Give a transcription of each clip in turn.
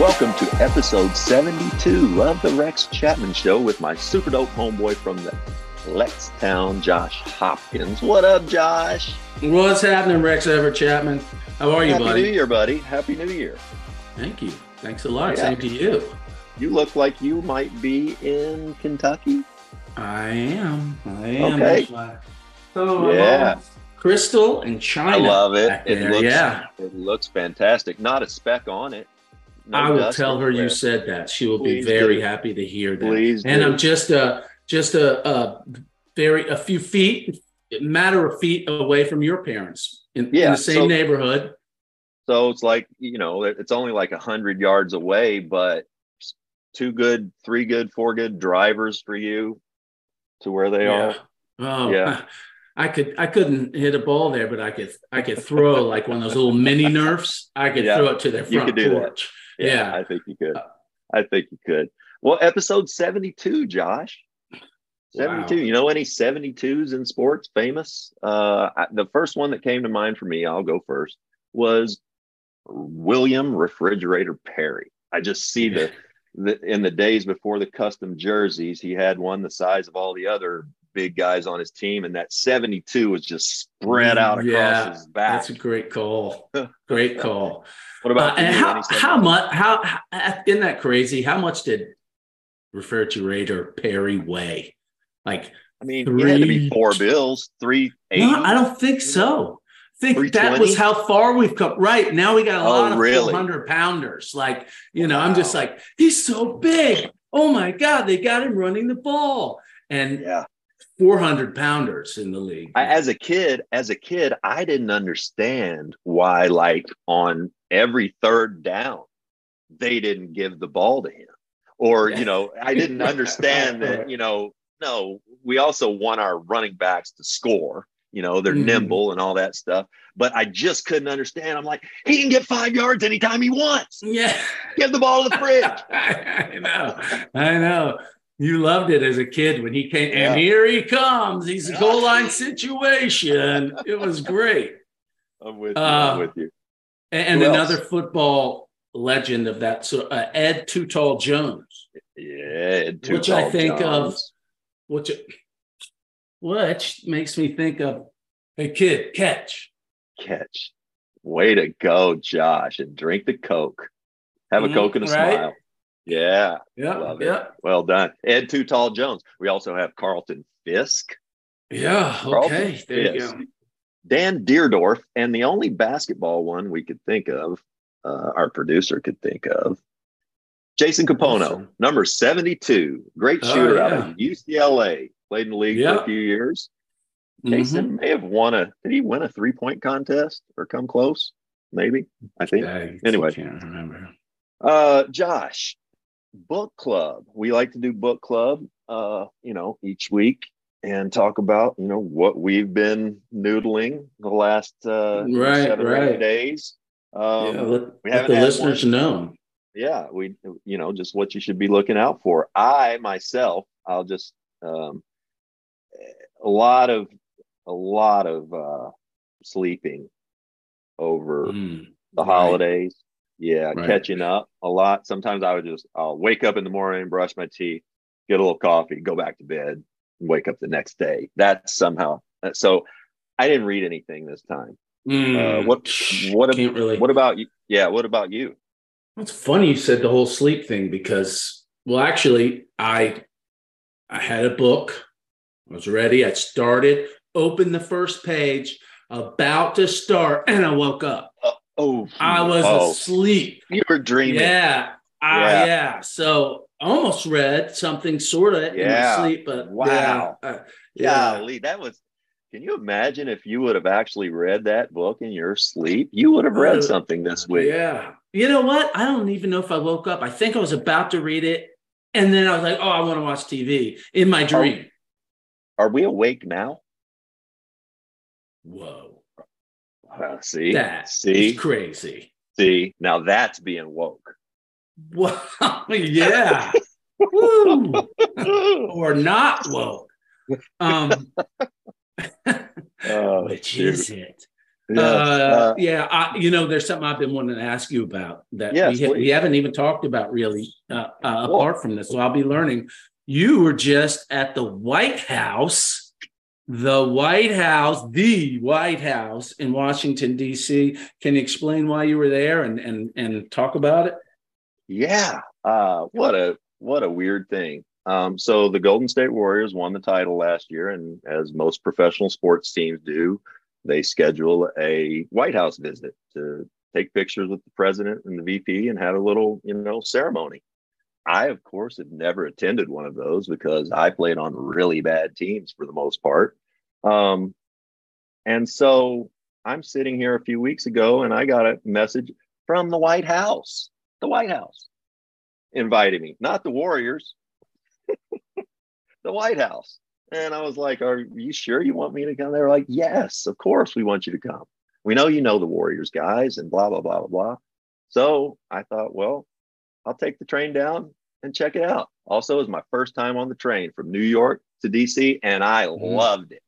Welcome to episode 72 of the Rex Chapman Show with my super dope homeboy from the Lextown, Josh Hopkins. What up, Josh? What's happening, Rex Everett Chapman? How are you, Happy buddy? New Year, buddy. Happy New Year. Thank you. Thanks a lot. Yeah. Same to you. You look like you might be in Kentucky. I am. I am. Okay. Oh, Yeah. Crystal and China. I love it. It looks yeah. it looks fantastic. Not a speck on it. No I will tell her you said that. She will Please be very do. happy to hear that. Please and do. I'm just a just a, a very a few feet, matter of feet away from your parents in, in the same so- neighborhood. So it's like, you know, it's only like a hundred yards away, but two good, three good, four good drivers for you to where they are. Oh, Yeah. I could I couldn't hit a ball there, but I could I could throw like one of those little mini nerfs. I could Yeah. throw it to their front do that. Porch. Yeah. I think you could. Uh, I think you could. Well, episode 72, Josh. 72. Wow. You know any 72s in sports famous? Uh, I, the first one that came to mind for me, I'll go first, was William Refrigerator Perry. I just see the, the in the days before the custom jerseys, he had one the size of all the other big guys on his team, and that 72 was just spread out across Yeah, his back. That's a great call. Great call. What about Uh, and how how much how, how isn't that crazy? How much did refrigerator Perry weigh? Like I mean, he had to be four bills, three eighty. no, I don't think so. I think that was how far we've come. Right now, we got a Oh, lot of really? 400 pounders. Like, you know, I'm just like, he's so big. Oh my God, they got him running the ball. And Yeah. 400 pounders in the league. I, as a kid, as a kid, I didn't understand why, like on every third down, they didn't give the ball to him, or you know, I didn't understand that. You know, no, we also want our running backs to score. You know, they're Mhm. nimble and all that stuff, but I just couldn't understand. I'm like, he can get five yards anytime he wants. yeah. Give the ball to the fridge. I know. I know. You loved it as a kid when he came, Yeah. and here he comes. He's a goal line situation. It was great. I'm with you. Uh, I'm with you. And, and another football legend of that, so uh, Ed Too Tall Jones, Yeah, Too which I think of- which which makes me think of a kid catch. catch. Way to go, Josh. And drink the Coke. Have a Mhm, Coke and a right? smile. Yeah, Yeah, Love it. well done. Ed Too Tall Jones. We also have Carlton Fisk, yeah. Carlton Okay, there you go. Dan Dierdorf, and the only basketball one we could think of, uh, our producer could think of, Jason Kapono, Awesome. number 72. Great Oh, shooter out of UCLA. Played in the league for a few years. Mhm. Jason may have won a, did he win a three point contest or come close? Maybe. I think. I Anyway. can't remember. Uh, Josh, book club. We like to do book club, uh, you know, each week and talk about, you know, what we've been noodling the last uh, Right, seven or eight right. days. Um, yeah, let, we let the listeners know. yeah, we, you know, just what you should be looking out for. I myself, I'll just, um, a lot of, a lot of uh, sleeping over Mm, the right. holidays. Yeah, Right. catching up a lot. Sometimes I would just I'll wake up in the morning, brush my teeth, get a little coffee, go back to bed, wake up the next day. That's somehow so. I didn't read anything this time. Mm, Uh, what- what ab- really? What about you? Yeah, what about you? It's funny you said the whole sleep thing because, well, actually, I I had a book. I was ready. I started, opened the first page, about to start, and I woke up. Oh, I was oh, asleep. you were dreaming. Yeah. Ah, Yeah. yeah. So I almost read something sort of in my sleep, but Wow. yeah. uh, yeah. Golly, that was. Can you imagine if you would have actually read that book in your sleep? You would have read Uh, something this week. Yeah. You know what? I don't even know if I woke up. I think I was about to read it, and then I was like, "Oh, I want to watch TV." In my dream. Are, are we awake now? Whoa! Uh, see, That see, crazy. see. Now that's being woke. Wow! Yeah. Or not woke. Um, Oh, which shoot. is it? Yes, uh, uh, yeah, I, you know, there's something I've been wanting to ask you about that Yes, we, ha- we haven't even talked about really uh, uh, apart from this. So I'll be learning. You were just at the White House, the White House, the White House in Washington D.C. Can you explain why you were there and and and talk about it? Yeah. Uh, what a what a weird thing. Um, so the Golden State Warriors won the title last year, and as most professional sports teams do, they schedule a White House visit to take pictures with the president and the VP and have a little, you know, ceremony. I, of course, had never attended one of those because I played on really bad teams for the most part. Um, and so I'm sitting here a few weeks ago and I got a message from the White House, the White House invited me, not the Warriors, the White House. And I was like, Are you sure you want me to come? They were like, Yes, of course we want you to come. We know you know the Warriors guys and blah, blah, blah, blah, blah. So I thought, well, I'll take the train down and check it out. Also, it was my first time on the train from New York to DC, and I mm-hmm. loved it.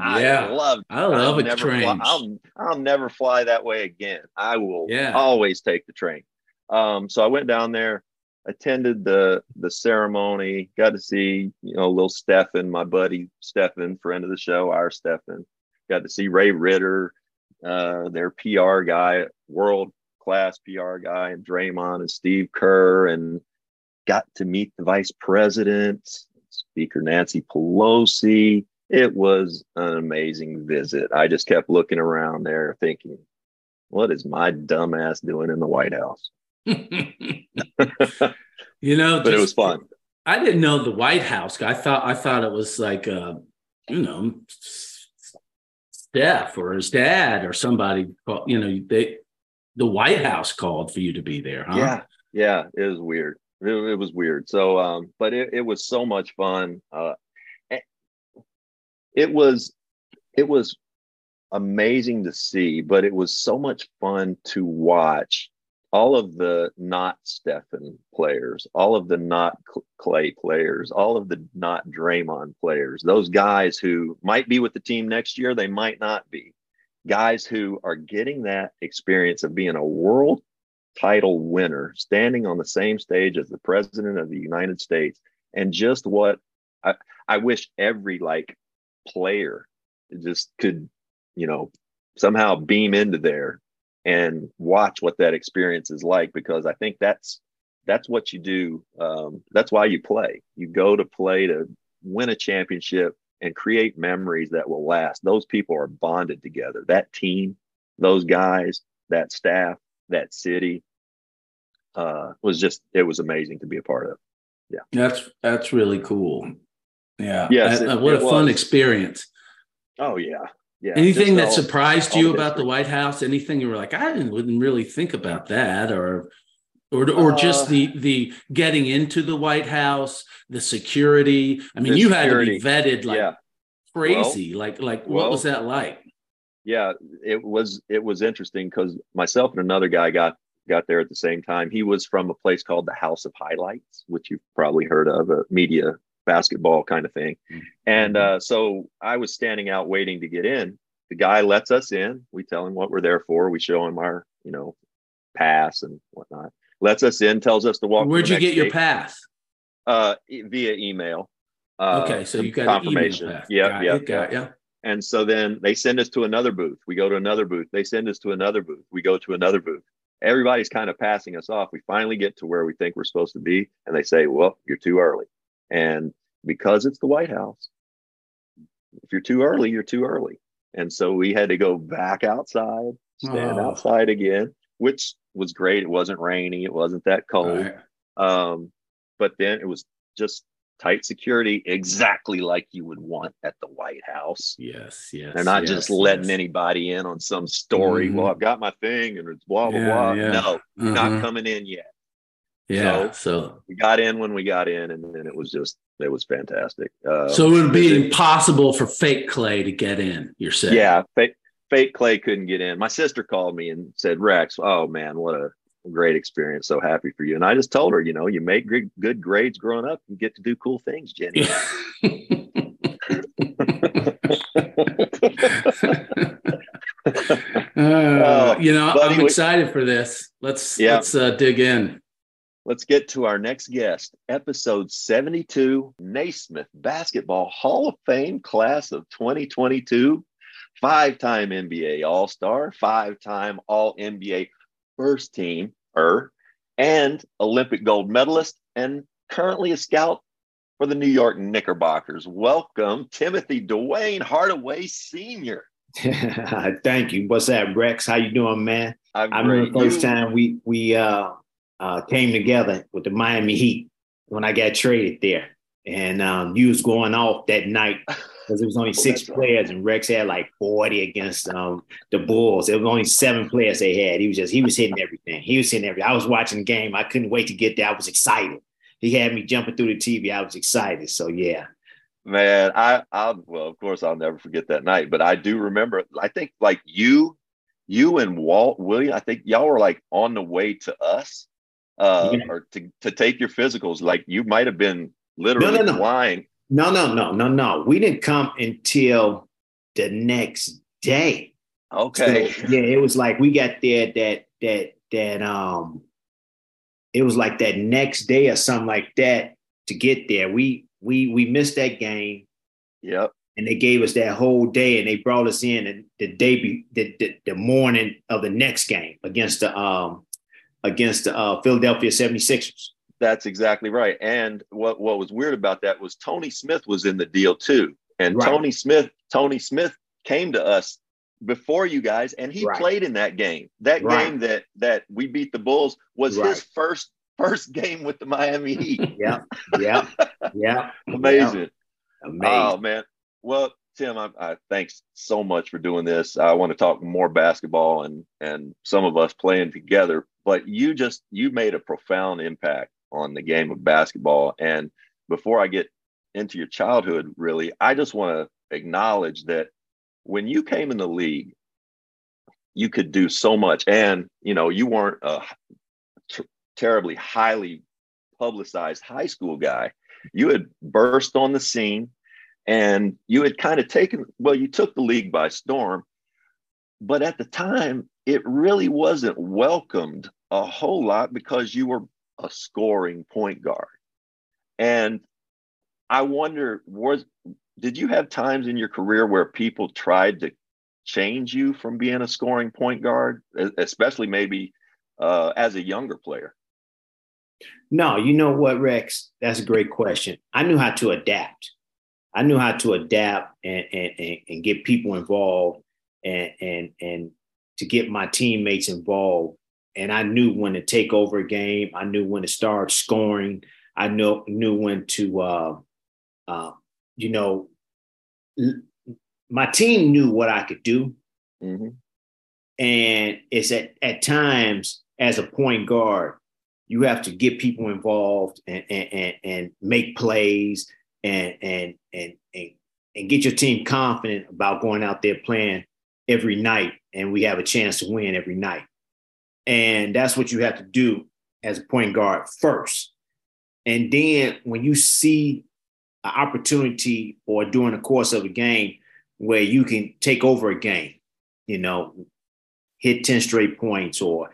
I Yeah, loved I love I'll a train. Fly, I'll, I'll never fly that way again. I will Yeah. always take the train. Um, so I went down there, attended the the ceremony, got to see you know little Stefan, my buddy Stefan, friend of the show, our Stefan. Got to see Ray Ridder, uh, their PR guy, world class PR guy, and Draymond and Steve Kerr, and got to meet the vice president, Speaker Nancy Pelosi. It was an amazing visit. I just kept looking around there thinking, what is my dumbass doing in the White House? you know, But it was fun. I didn't know the White House. I thought I thought it was like uh, you know, Steph or his dad or somebody. called- You know, they the White House called for you to be there, huh? Yeah. Yeah. It was weird. It, it was weird. So, um, but it, it was so much fun. Uh, it was, it was amazing to see, but it was so much fun to watch all of the not Stefan players, all of the not Clay players, all of the not Draymond players, those guys who might be with the team next year, they might not be. Guys who are getting that experience of being a world title winner, standing on the same stage as the president of the United States, and just what I, I wish every like player just could, you know, somehow beam into there and watch what that experience is like because I think that's that's what you do. Um, that's why you play. You go to play to win a championship and create memories that will last. Those people are bonded together. That team, those guys, that staff, that city uh, was just it was amazing to be a part of. Yeah, that's that's really cool. Yeah. Yes, Uh, it- what it a fun experience. Oh yeah, yeah. Anything that just all- surprised all you about the. White House? Anything you were like, I didn't wouldn't really think about that, or or or just Uh, the the getting into the White House, the security. I mean, you had to be vetted like yeah. crazy. like like what well- was that like? yeah it was it was interesting because myself and another guy got got there at the same time he was from a place called the house of highlights which you've probably heard of a media basketball kind of thing Mhm. and uh, so i was standing out waiting to get in the guy lets us in we tell him what we're there for we show him our you know pass and whatnot lets us in tells us to walk Where'd you get your gate, pass? uh via email uh, Okay, so you got confirmation yeah yeah it, and so then they send us to another booth. We go to another booth. They send us to another booth. We go to another booth. Everybody's kind of passing us off. We finally get to where we think we're supposed to be. And they say, well, you're too early. And because it's the White House, if you're too early, you're too early. And so we had to go back outside, stand Oh. outside again, which was great. It wasn't rainy. It wasn't that cold. right. Um, but then it was just tight security, exactly like you would want at the White House. Yes, yes. They're not yes, just letting yes. anybody in on some story. Mhm. Well, I've got my thing and it's blah blah Yeah, blah. yeah. No, not Mhm. coming in yet. Yeah. So, We got in when we got in, and then it was just it was fantastic. Uh, so it would be it- impossible for fake Clay to get in. You're saying? yeah, fake, fake Clay couldn't get in. My sister called me and said, "Rex, oh man, what a great experience! So happy for you." And I just told her, you know, you make good, good grades growing up, you get to do cool things, Jenny. Uh, you know, I'm excited for this. Let's Yeah. let's uh, dig in. Let's get to our next guest, episode 72, Naismith Basketball Hall of Fame class of 2022, five time NBA All Star, five time All NBA first team, er, and Olympic gold medalist, and currently a scout for the New York Knickerbockers. Welcome, Timothy Duane Hardaway Sr. Thank you. What's up, Rex? How you doing, man? I'm I remember the first time we we uh, uh, came together with the Miami Heat when I got traded there, and um, you was going off that night because it was only Oh, six players, and Rex had like forty against um, the Bulls. It was only seven players they had. He was just he was hitting everything. He was hitting everything. I was watching the game. I couldn't wait to get there. I was excited. He had me jumping through the TV. I was excited. So yeah. Man, I, I'll well, of course, I'll never forget that night. But I do remember. I think like you, you and Walt William. I think y'all were like on the way to us, uh, Yeah. or to to take your physicals. Like you might have been literally No, no, no. flying. No, no, no, no, no. We didn't come until the next day. Okay, So, yeah, it was like we got there that that that um it was like that next day or something like that to get there. We we we missed that game yep, and they gave us that whole day and they brought us in and the day be, the, the the morning of the next game against the um against the uh, Philadelphia 76ers. that's exactly right. And what what was weird about that was Tony Smith was in the deal too, and Right. Tony Smith Tony Smith came to us before you guys, and he Right. played in that game. That Right. game that that we beat the Bulls was his first first game with the Miami Heat. Yeah, yeah, yeah. Amazing. Amazing. Oh man. Well, Tim, I, I thanks so much for doing this. I want to talk more basketball and and some of us playing together. But you just you made a profound impact on the game of basketball. And before I get into your childhood, really, I just want to acknowledge that when you came in the league, you could do so much, and you know you weren't a t- terribly highly publicized high school guy. You had burst on the scene and you had kind of taken well you took the league by storm but at the time it really wasn't welcomed a whole lot because you were a scoring point guard and i wonder was did you have times in your career where people tried to change you from being a scoring point guard especially maybe uh, as a younger player No, you know what, Rex? That's a great question. I knew how to adapt. I knew how to adapt and and, and, and get people involved and and and to get my teammates involved. And I knew when to take over a game. I knew when to start scoring. I knew knew when to uh, uh, you know l- my team knew what I could do. Mhm. And it's at, at times as a point guard, you have to get people involved and and, and, and make plays and, and and and and get your team confident about going out there playing every night and we have a chance to win every night. And that's what you have to do as a point guard first. And then when you see an opportunity or during the course of a game where you can take over a game, you know, hit 10 straight points or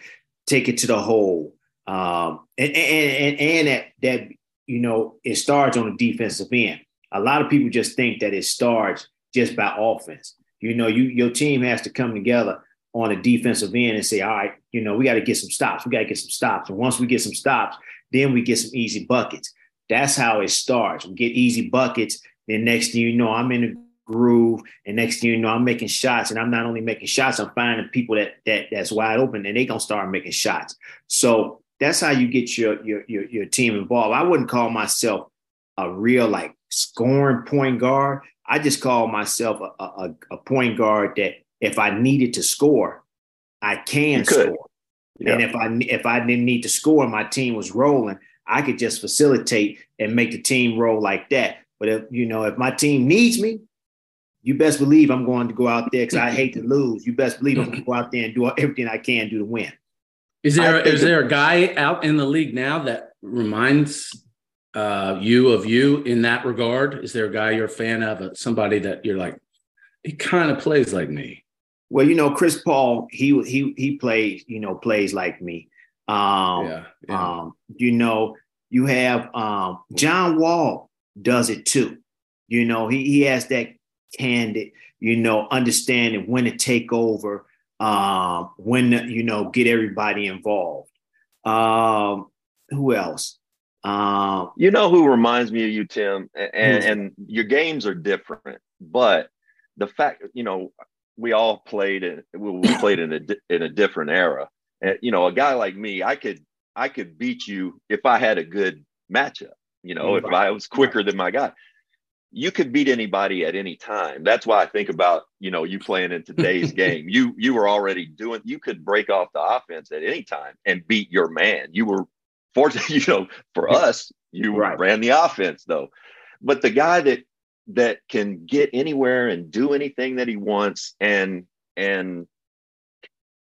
take it to the hole. Um, and, and, and, and that, that, you know, it starts on the defensive end. A lot of people just think that it starts just by offense. You know, you your team has to come together on the defensive end and say, all right, you know, we got to get some stops. We got to get some stops. And once we get some stops, then we get some easy buckets. That's how it starts. We get easy buckets. Then next thing you know, I'm in the groove, and next thing you know, I'm making shots. And I'm not only making shots, I'm finding people that that that's wide open, and they gonna start making shots. So that's how you get your your your, your team involved. I wouldn't call myself a real like scoring point guard. I just call myself a, a, a point guard that if I needed to score, I can score. Yeah. And if I if I didn't need to score, my team was rolling. I could just facilitate and make the team roll like that. But if you know, if my team needs me, you best believe I'm going to go out there because I hate to lose. You best believe I'm going to go out there and do everything I can do to win. Is there is there a guy out in the league now that reminds uh, you of you in that regard? Is there a guy you're a fan of, uh, somebody that you're like, he kind of plays like me? Well, you know, Chris Paul, he he he plays, you know, plays like me. Um, yeah, yeah. um, you know, you have um, John Wall does it too. You know, he he has that candid, you know, understanding when to take over, um, when to, you know, get everybody involved. Um, who else? Um, you know who reminds me of you, Tim, and, and your games are different, but the fact, you know, we all played in we played in a in a different era. And, you know, a guy like me, I could I could beat you if I had a good matchup. You know, right. if I was quicker than my guy you could beat anybody at any time. That's why I think about, you know, you playing in today's game. You you were already doing you could break off the offense at any time and beat your man. You were fortunate, you know, for us, you right. ran the offense though. But the guy that that can get anywhere and do anything that he wants and and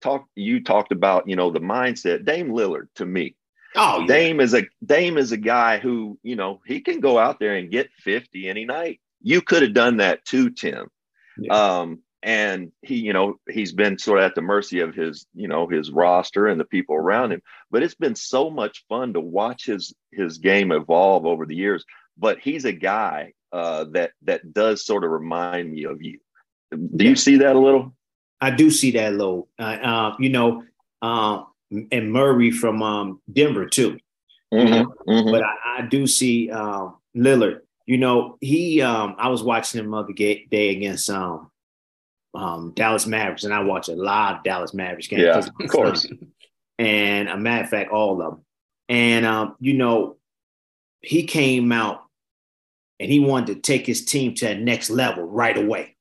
talk you talked about, you know, the mindset, Dame Lillard to me Oh, yeah. Dame is a Dame is a guy who, you know, he can go out there and get 50 any night. You could have done that too, Tim. Yeah. Um, and he, you know, he's been sort of at the mercy of his, you know, his roster and the people around him. But it's been so much fun to watch his his game evolve over the years. But he's a guy uh, that that does sort of remind me of you. Do yeah. you see that a little? I do see that a little. Uh, uh, you know, uh, and Murray from um, Denver too. Mm-hmm, mm-hmm. But I, I, do see um, Lillard. You know, he. Um, I was watching him other day against um, um, Dallas Mavericks, and I watch a lot of Dallas Mavericks games. Yeah, of course. And a matter of fact, all of them. And um, you know, he came out and he wanted to take his team to that next level right away.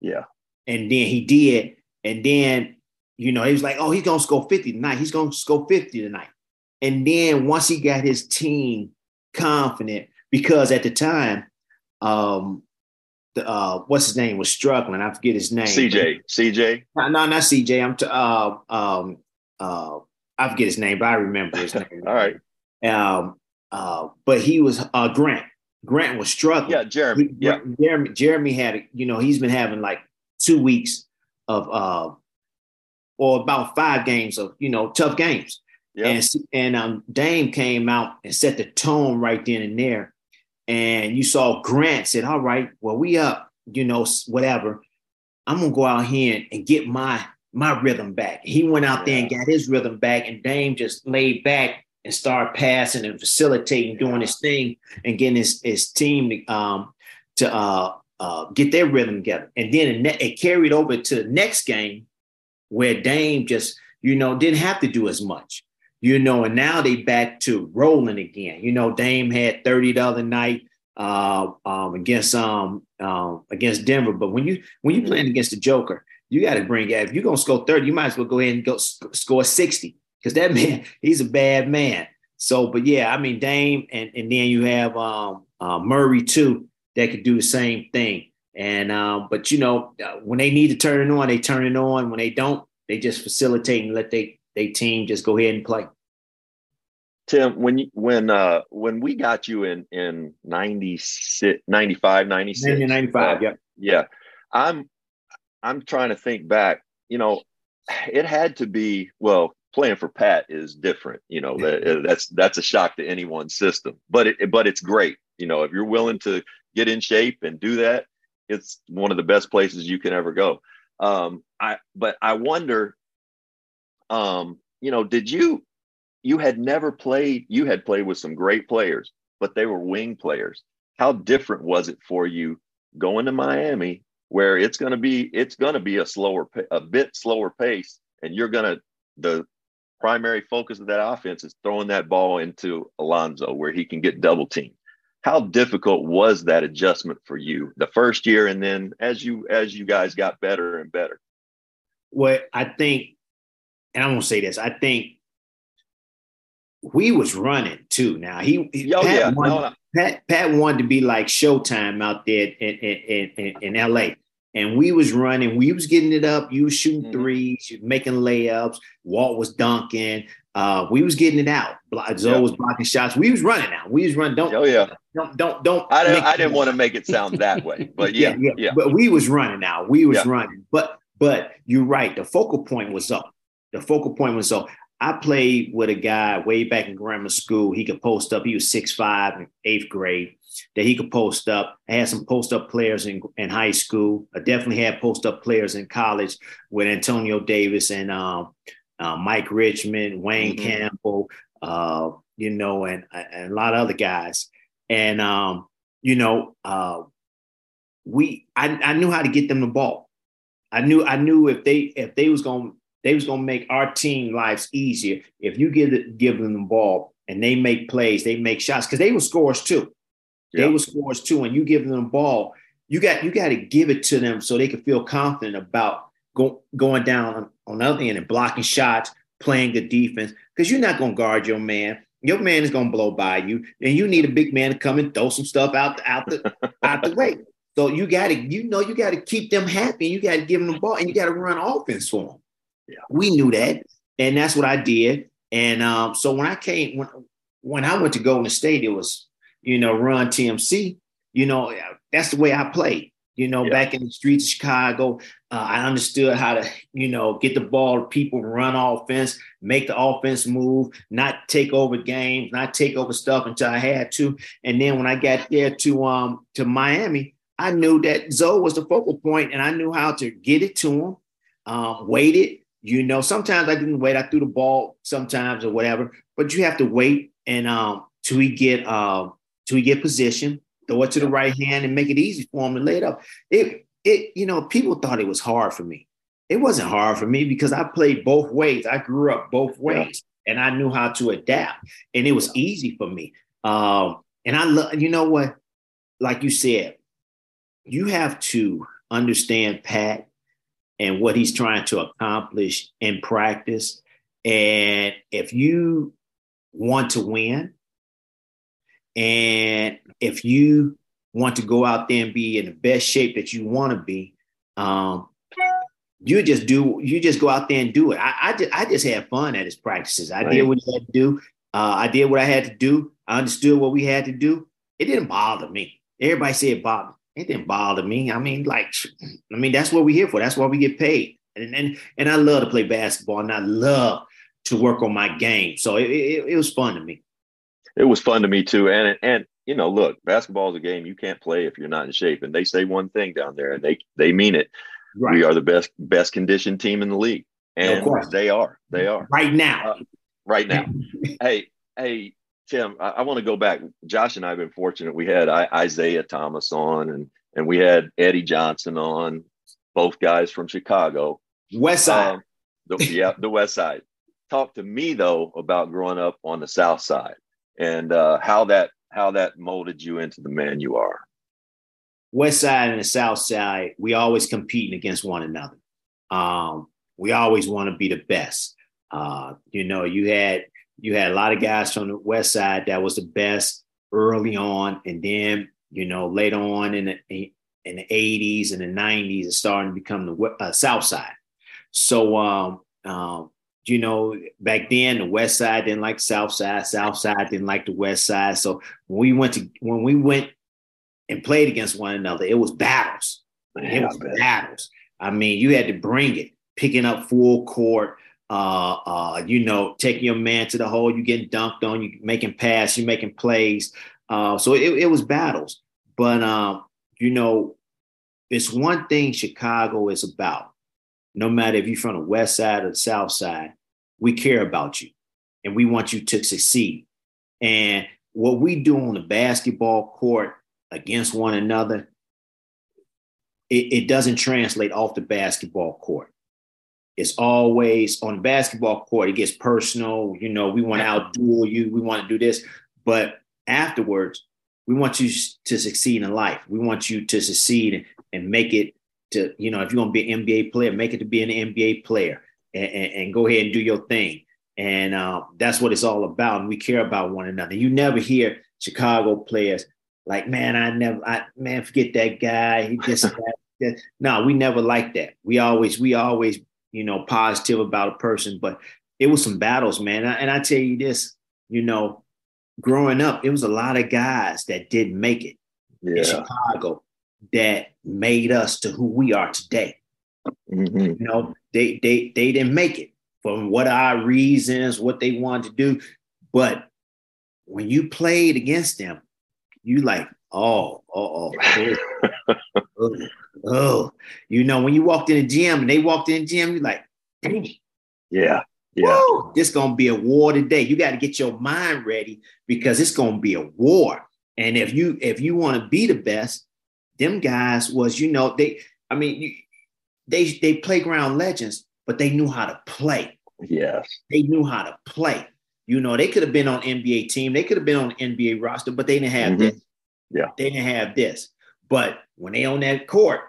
Yeah. And then he did. And then you know, he was like, oh, he's going to score 50 tonight. He's going to score 50 tonight. And then once he got his team confident, because at the time, um, the, uh, what's his name was struggling. I forget his name. CJ. CJ. No, no, not CJ. I'm t- uh, um, uh, I forget his name, but I remember his name. All right. Um, uh, but he was uh, Grant. Grant was struggling. Yeah, Jeremy. He, yeah, Jeremy. Jeremy had, you know, he's been having like two weeks of uh, or about five games of you know tough games. Yep. And and um, Dame came out and set the tone right then and there. And you saw Grant said, "All right, well we up, you know, whatever. I'm gonna go out here and, and get my my rhythm back." He went out yeah. there and got his rhythm back, and Dame just laid back and start passing and facilitating, doing his thing, and getting his his team um, to uh, uh, get their rhythm together. And then it, it carried over to the next game where Dame just, you know, didn't have to do as much, you know, and now they back to rolling again. You know, Dame had 30 the other night uh, um, against um, um, against Denver. But when you when you playing against the Joker, you got to bring If you're gonna score 30, you might as well go ahead and go sc- score 60 because that man, he's a bad man. So, but yeah, I mean Dame, and and then you have um, uh, Murray too that could do the same thing. And um, but you know, uh, when they need to turn it on, they turn it on. When they don't, they just facilitate and let they they team just go ahead and play. Tim, when you, when uh when we got you in in 96 95 96 95, uh, yeah. Yeah. I'm I'm trying to think back, you know, it had to be well, playing for Pat is different, you know, that, that's that's a shock to anyone's system. But it but it's great. You know, if you're willing to get in shape and do that, it's one of the best places you can ever go. Um, I but I wonder, um, you know, did you you had never played? You had played with some great players, but they were wing players. How different was it for you going to Miami, where it's going to be it's going to be a slower a bit slower pace, and you're going to the primary focus of that offense is throwing that ball into Alonzo where he can get double teamed. how difficult was that adjustment for you the first year and then as you as you guys got better and better well i think and i'm to say this i think we was running too now he oh, pat, yeah. wanted, no, no. pat, pat wanted to be like showtime out there in, in, in, in la and we was running we was getting it up you was shooting mm-hmm. threes you making layups walt was dunking uh, we was getting it out. Zoe yep. was blocking shots. We was running out. We was running. Don't. Oh yeah. Don't don't don't. I didn't. I didn't want to make it sound that way, but yeah, yeah, yeah, But we was running out. We was yeah. running. But but you're right. The focal point was up. The focal point was up. I played with a guy way back in grammar school. He could post up. He was six five in eighth grade. That he could post up. I had some post up players in, in high school. I definitely had post up players in college with Antonio Davis and um, uh, Mike Richmond, Wayne mm-hmm. Campbell, uh, you know, and, and a lot of other guys. And um, you know, uh, we I, I knew how to get them the ball. I knew I knew if they if they was going they was gonna make our team lives easier if you give it, give them the ball and they make plays, they make shots because they were scores too. They were scores too, and you give them the ball. You got you got to give it to them so they can feel confident about go, going down on, on the other end and blocking shots, playing good defense, because you're not going to guard your man. Your man is going to blow by you, and you need a big man to come and throw some stuff out the, out the out the way. So you got to, you know, you got to keep them happy. You got to give them the ball, and you got to run offense for them. Yeah. We knew that, and that's what I did. And um, so when I came, when when I went to Golden State, it was, you know, run TMC. You know, that's the way I played. You know, yeah. back in the streets of Chicago, uh, I understood how to, you know, get the ball to people, run offense, make the offense move, not take over games, not take over stuff until I had to. And then when I got there to um to Miami, I knew that Zoe was the focal point, and I knew how to get it to him, um, wait it. You know, sometimes I didn't wait. I threw the ball sometimes or whatever, but you have to wait and um till we get um uh, till we get position throw it to the right hand and make it easy for him to lay it up. It it you know people thought it was hard for me. It wasn't hard for me because I played both ways. I grew up both ways and I knew how to adapt, and it was easy for me. Um, and I love you know what, like you said, you have to understand Pat and what he's trying to accomplish in practice. And if you want to win, and if you want to go out there and be in the best shape that you want to be, um, you just do you just go out there and do it. I, I just I just had fun at his practices. I right. did what he had to do. Uh, I did what I had to do. I understood what we had to do. It didn't bother me. Everybody said it bothered. It didn't bother me. I mean, like, I mean, that's what we're here for. That's why we get paid. And and and I love to play basketball, and I love to work on my game. So it, it, it was fun to me it was fun to me too. And and you know, look, basketball is a game you can't play if you're not in shape. And they say one thing down there, and they they mean it. Right. We are the best best conditioned team in the league, and of course they are. They are right now. Uh, right now. hey, hey, Tim, I, I want to go back. Josh and I have been fortunate. We had I, Isiah Thomas on, and and we had Eddie Johnson on, both guys from Chicago, West Side. Um, the, yeah, the West Side. Talk to me though about growing up on the South Side and uh, how that how that molded you into the man you are. West Side and the South Side, we always competing against one another. Um, we always want to be the best. Uh, you know, you had you had a lot of guys from the West Side that was the best early on, and then you know later on in the in the 80s and the 90s, it's starting to become the uh, South Side. So um, um, you know, back then the West Side didn't like South Side, South Side didn't like the West Side. So when we went to when we went and played against one another, it was battles. it was battles. I mean, you had to bring it, picking up full court, uh, uh, you know, taking your man to the hole, you getting dunked on, you making pass, you making plays. Uh, so it, it was battles. But um, you know, it's one thing Chicago is about no matter if you're from the west side or the south side, we care about you and we want you to succeed. And what we do on the basketball court against one another, it, it doesn't translate off the basketball court. It's always on the basketball court, it gets personal. You know, we want to outduel you, we want to do this. But afterwards, we want you to succeed in life. We want you to succeed and make it to, you know, if you're going to be an NBA player, make it to be an NBA player and, and, and go ahead and do your thing. And uh, that's what it's all about. And we care about one another. You never hear Chicago players like, man, I never, I man, forget that guy. He just, that. no, we never like that. We always, we always, you know, positive about a person. But it was some battles, man. And I tell you this, you know, growing up, it was a lot of guys that didn't make it yeah. in Chicago that made us to who we are today. Mm-hmm. You know, they they they didn't make it from what our reasons, what they wanted to do. But when you played against them, you like, oh, oh, oh, oh. You know, when you walked in the gym and they walked in the gym, you're like, yeah. Yeah. Woo, this gonna be a war today. You got to get your mind ready because it's gonna be a war. And if you if you want to be the best, them guys was you know they I mean you, they they playground legends, but they knew how to play. Yes, they knew how to play. You know, they could have been on NBA team, they could have been on NBA roster, but they didn't have mm-hmm. this. Yeah, they didn't have this. But when they on that court,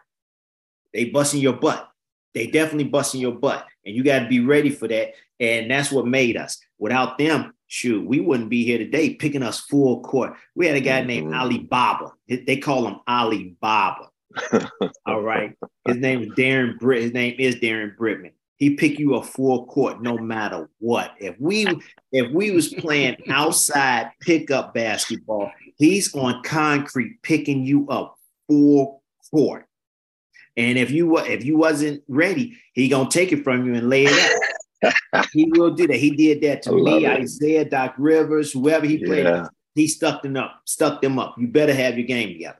they busting your butt. They definitely busting your butt, and you got to be ready for that. And that's what made us. Without them, shoot, we wouldn't be here today picking us full court. We had a guy mm-hmm. named Ali Baba. They call him Ali Baba. All right. His name is Darren Britt. His name is Darren Brittman. He pick you a full court no matter what. If we if we was playing outside pickup basketball, he's on concrete picking you up full court. And if you if you wasn't ready, he gonna take it from you and lay it out. he will do that. He did that to me. Isiah, Doc Rivers, whoever he played. Yeah. He stuck them up, stuck them up. You better have your game together.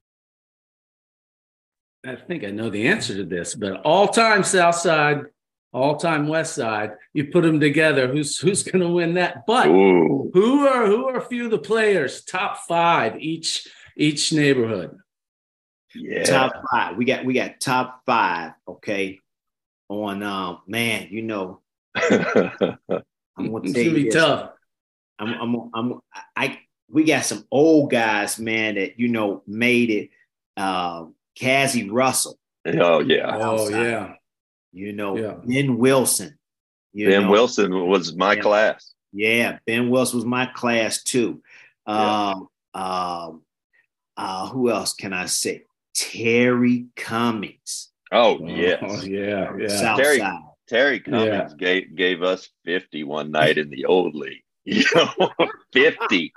I think I know the answer to this, but all time South Side, all time West Side, you put them together. Who's who's going to win that? But Ooh. who are who are a few of the players? Top five each each neighborhood. Yeah, top five. We got we got top five. Okay, on um man, you know, I'm gonna it's gonna be this. tough. I'm I'm I'm I we got some old guys, man, that you know made it. Um, Cazzie Russell. Oh yeah. Oh yeah. You know, yeah. Ben Wilson. ben know. Wilson was my yeah. class. Yeah, Ben Wilson was my class too. Yeah. Um, um, uh, who else can I say? Terry Cummings. Oh, oh yes. Oh, yeah, yeah. South Terry, side. Terry Cummings gave gave us 50 one night in the old league. You know, 50.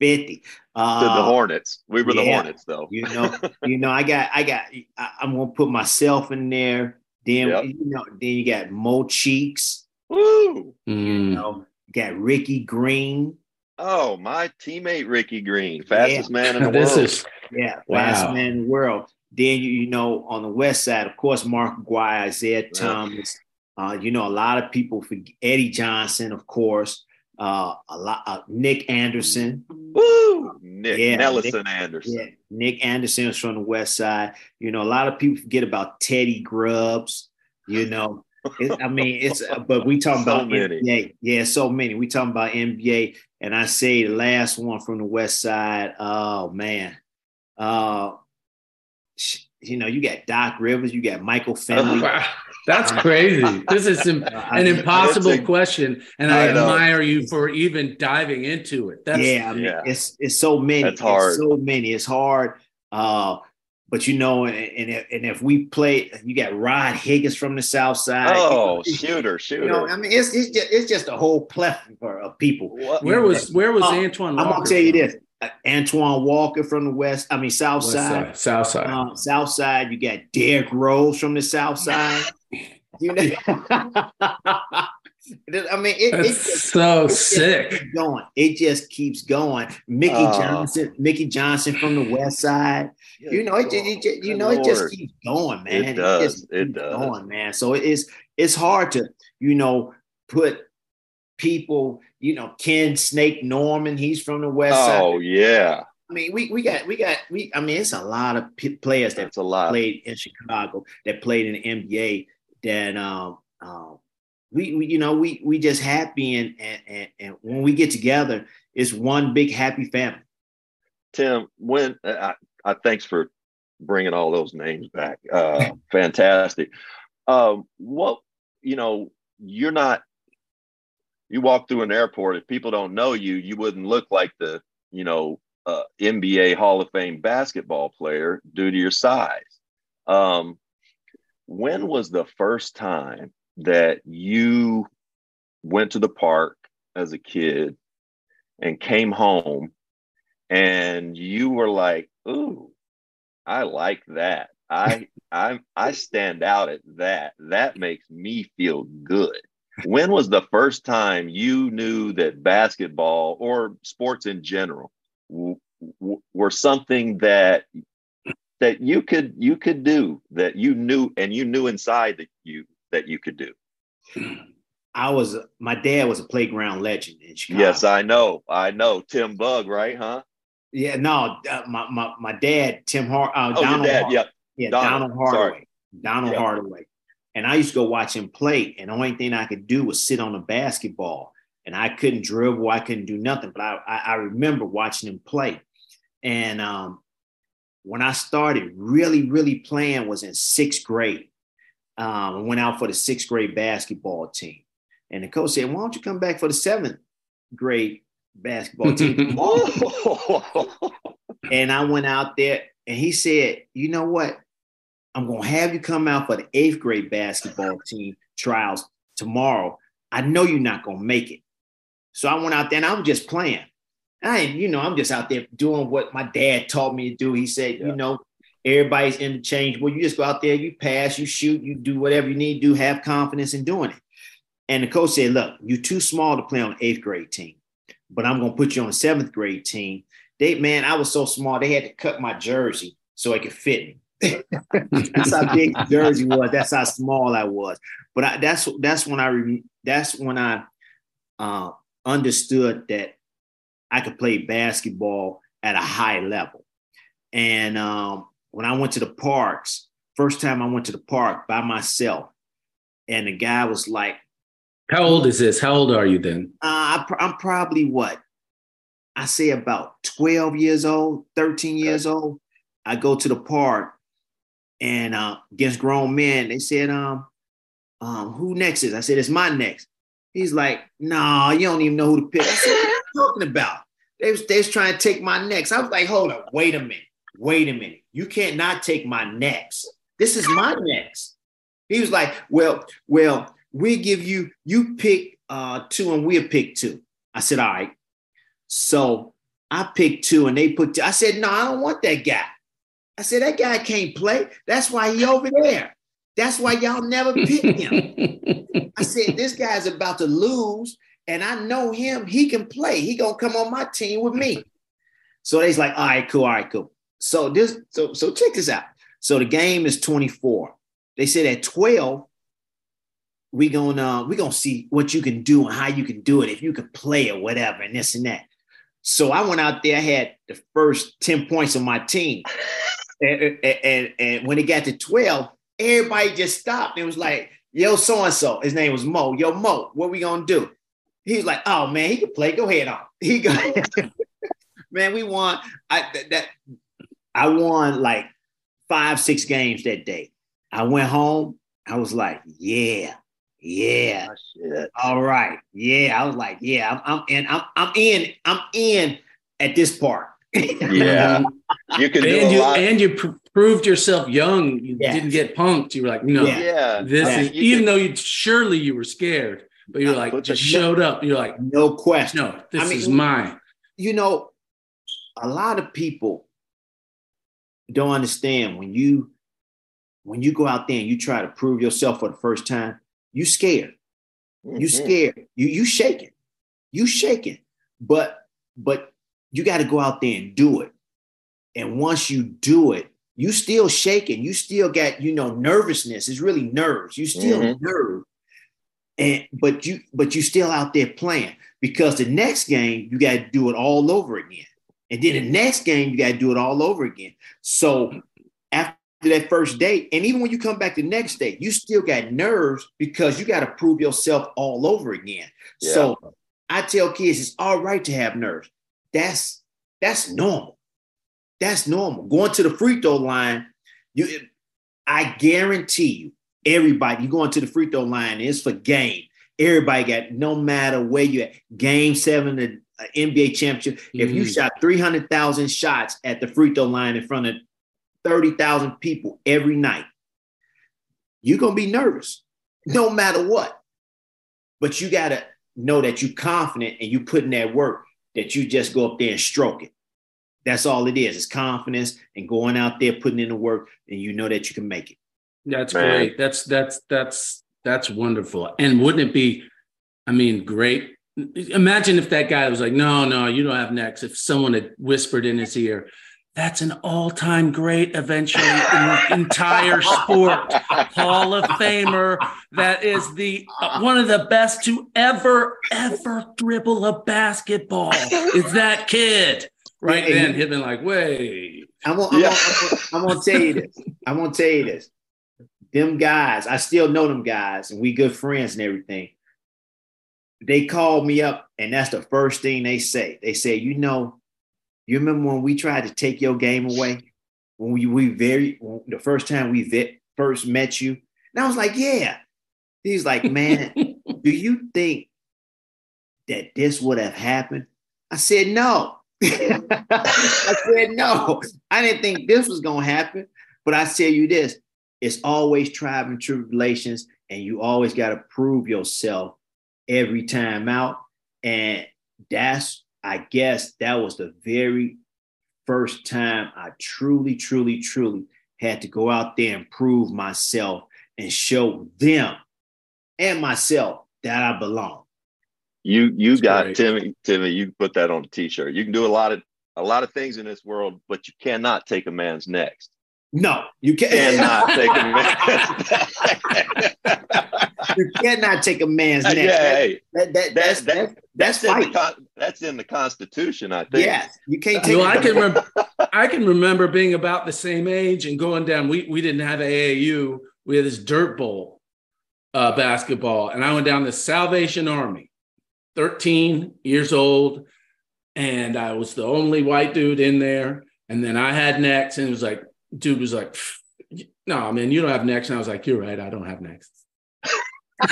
50. Uh, to the Hornets. We were yeah, the Hornets, though. you know, you know, I got, I got, I, am gonna put myself in there. Then yep. you know, then you got Mo Cheeks. Woo! You mm. know, got Ricky Green. Oh, my teammate Ricky Green, fastest yeah. man in the this world. Is, yeah, wow. fastest man in the world. Then you, you know, on the west side, of course, Mark Aguirre, Isiah Thomas. Uh, you know, a lot of people for Eddie Johnson, of course uh, a lot, uh, Nick Anderson. Woo! Nick yeah, Nelson Nick, Anderson. Yeah, Nick Anderson was from the West Side. You know, a lot of people forget about Teddy Grubbs. You know, it, I mean, it's uh, but we talking so about many. NBA. Yeah, so many. We talking about NBA, and I say the last one from the West Side. Oh man, uh, you know, you got Doc Rivers, you got Michael Finley. That's crazy. This is an, an impossible a, question, and I, I admire you for even diving into it. That's, yeah, I mean, yeah. it's it's so many. That's hard. It's so many. It's hard. Uh, but you know, and, and if, and if we play, you got Rod Higgins from the South Side. Oh, shooter, shooter. You know, I mean, it's it's just, it's just a whole plethora of people. What- Where was where was Uh, Antoine? I'm gonna tell you from? this: uh, Antoine Walker from the West. I mean, South West Side. side, South side. Um, South Side, you got Derrick Rose from the South Side. You know, I mean, it, it just, so it sick. going. It just keeps going. Mickey Oh. Johnson, Mickey Johnson from the West Side. You know, it, just, it you know, it just keeps going, man. It does. It does. going, man. So it's it's hard to, you know, put people, you know, Ken Snake Norman, he's from the West Side. Oh yeah, I mean, we we got we got we. I mean, it's a lot of p- players that that's a lot. played in Chicago that played in the NBA that um um we, we you know we we just happy and, and and and when we get together, it's one big happy family. Tim, when I, I thanks for bringing all those names back. Uh, fantastic. Um, what you know, you're not. You walk through an airport. If people don't know you, you wouldn't look like the you know uh, NBA Hall of Fame basketball player due to your size. Um, when was the first time that you went to the park as a kid and came home and you were like, "Ooh, I like that. I I I stand out at that. That makes me feel good." When was the first time you knew that basketball or sports in general w- w- were something that that you could you could do that you knew and you knew inside that you that you could do? I was my dad was a playground legend in Chicago. Yes, I know. I know. Tim Bug, right? Huh? yeah, no, uh, my, my my dad Tim Hart, uh, Oh, your Donald dad. Hart- Yeah. yeah, Donald, Donald, Hardaway, sorry. Donald Yeah. Hardaway, and I used to go watch him play, and the only thing I could do was sit on the basketball, and I couldn't dribble, I couldn't do nothing, but I I, I remember watching him play, and um, when I started really really playing was in sixth grade. Um, I went out for the sixth grade basketball team, and the coach said, "Why don't you come back for the seventh grade basketball team? Oh, And I went out there and he said, you know what? I'm going to have you come out for the eighth grade basketball team trials tomorrow. I know you're not going to make it. So I went out there and I'm just playing. I, you know, I'm just out there doing what my dad taught me to do. He said, Yeah. you know, everybody's interchangeable. You just go out there, you pass, you shoot, you do whatever you need to do, have confidence in doing it. And the coach said, look, you're too small to play on the eighth grade team, but I'm going to put you on the seventh grade team they man, I was so small. They had to cut my jersey so it could fit me. that's how big the jersey was. That's how small I was. But I, that's that's when I that's when I uh, understood that I could play basketball at a high level. And um, when I went to the parks, first time I went to the park by myself, and the guy was like, How old is this? How old are you then? uh, I pr- I'm probably what I say about 12 years old, 13 years old. I go to the park and uh, against grown men, they said, um, um, who next is? I said, it's my next. He's like, nah, you don't even know who to pick. I said, what are you talking about? They was, they was trying to take my next. I was like, hold up, wait a minute, wait a minute. You can't not take my next. This is my next. He was like, well, well, we give you, you pick uh, two and we'll pick two. I said, all right. So I picked two and they put two. I said, no, I don't want that guy. I said, that guy can't play. That's why he over there. That's why y'all never pick him. I said, this guy's about to lose, and I know him. He can play. He gonna come on my team with me. So they's like, all right, cool, all right, cool. So this, so so check this out. So the game is 24. They said at 12, we gonna we gonna see what you can do and how you can do it, if you can play or whatever, and this and that. So I went out there, I had the first 10 points on my team. And, and, and, and when it got to 12, everybody just stopped. It was like, yo, so-and-so. His name was Mo. Yo, Mo, what we gonna do? He's like, oh man, he can play. Go ahead on. He go man, we won. I that, that I won like five, six games that day. I went home. I was like, yeah, yeah. Ah, shit. All right. Yeah. I was like, yeah, I'm, I'm in. I'm, I'm in. I'm in at this part. Yeah, you can do and a you lot. and you pr- proved yourself young. You Yes. didn't get punked. You were like, no, Yeah. yeah, this I mean, is you even can- though you surely you were scared, but you're like just showed up. You're like, No question. no, this I mean, is mine. you know, a lot of people don't understand when you when you go out there and you try to prove yourself for the first time, you scared. You Mhm. scared. You you shaking. You shaking. But but you got to go out there and do it. And once you do it, you still shaking. You still got, you know, nervousness. It's really nerves. You still Mhm. nerve. And but you but you still out there playing because the next game you got to do it all over again. And then the next game you got to do it all over again. So after that first date, and even when you come back the next day, you still got nerves because you got to prove yourself all over again. Yeah. So I tell kids it's all right to have nerves. That's that's normal. That's normal. Going to the free throw line, you I guarantee you, everybody, you going to the free throw line, it's for game. Everybody got no matter where you at, game seven, the NBA championship. If you Mhm. shot 300,000 shots at the free throw line in front of 30,000 people every night, you're going to be nervous no matter what. But you got to know that you're confident and you put in that work that you just go up there and stroke it. That's all it is. It's confidence and going out there, putting in the work, and you know that you can make it. That's Man. great. That's that's that's that's wonderful. And wouldn't it be? I mean, great. Imagine if that guy was like, "No, no, you don't have next." If someone had whispered in his ear, "That's an all-time great, eventually entire sport, Hall of Famer. That is the uh, one of the best to ever ever dribble a basketball. Is that kid?" Right then, he'd been like, "Wait." I'm gonna, I'm, Yeah. gonna, I'm gonna tell you this. I'm gonna tell you this. Them guys, I still know them guys, and we good friends and everything. They called me up, and that's the first thing they say. They say, you know, you remember when we tried to take your game away? When we we very when- the first time we vi- first met you? And I was like, yeah. He's like, man, do you think that this would have happened? I said, no. I said, no. I didn't think this was going to happen. But I tell you this it's always trials and tribulations, and you always got to prove yourself every time out. And that's, I guess, that was the very first time I truly, truly, truly had to go out there and prove myself and show them and myself that I belong. You you That's got great. Timmy Timmy. You can put that on a t-shirt. You can do a lot of a lot of things in this world, but you cannot take a man's next. No, you can't. Cannot take a man's. you cannot take a man's yeah, neck. hey, That, that, that, that's, that, that's, that's that's in the con- that's in the Constitution, I think. Yes, you can't take Well, I it. can remember. I can remember being about the same age and going down. We we didn't have AAU. We had this dirt bowl uh, basketball, and I went down to Salvation Army, thirteen years old, and I was the only white dude in there. And then I had next, and it was like, dude was like, "No, man, you don't have next." And I was like, "You're right, I don't have next."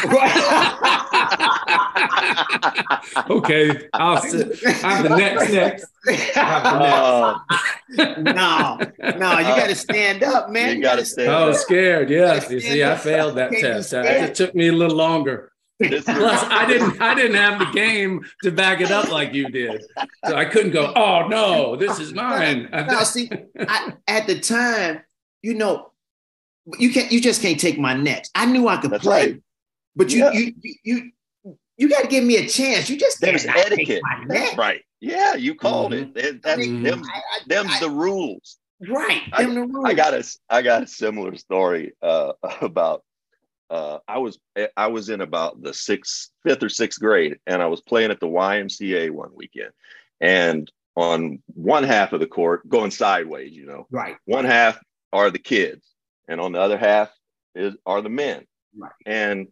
okay, I'll sit. I have the next next. Oh, no, no, you got to stand up, man. You gotta stand I was up. scared. Yes, you Stand see, I failed that Can't test. Scared. It took me a little longer. This is- Plus, I didn't. I didn't have the game to back it up like you did, so I couldn't go. Oh no, this is mine. Now, see, I, at the time, you know, you can't. You just can't take my next. I knew I could That's play, right. but you, Yeah. you, you, you, you got to give me a chance. You just There's etiquette. take my next. right. Yeah, you called Mhm. it. That- That's Mhm. them. I, I, Them's I- the rules. right. I- them the rules. I got a I got a similar story uh, about uh, I was I was in about the sixth, fifth or sixth grade, and I was playing at the YMCA one weekend, and on one half of the court, going sideways, you know, right. one half are the kids, and on the other half is are the men, Right. and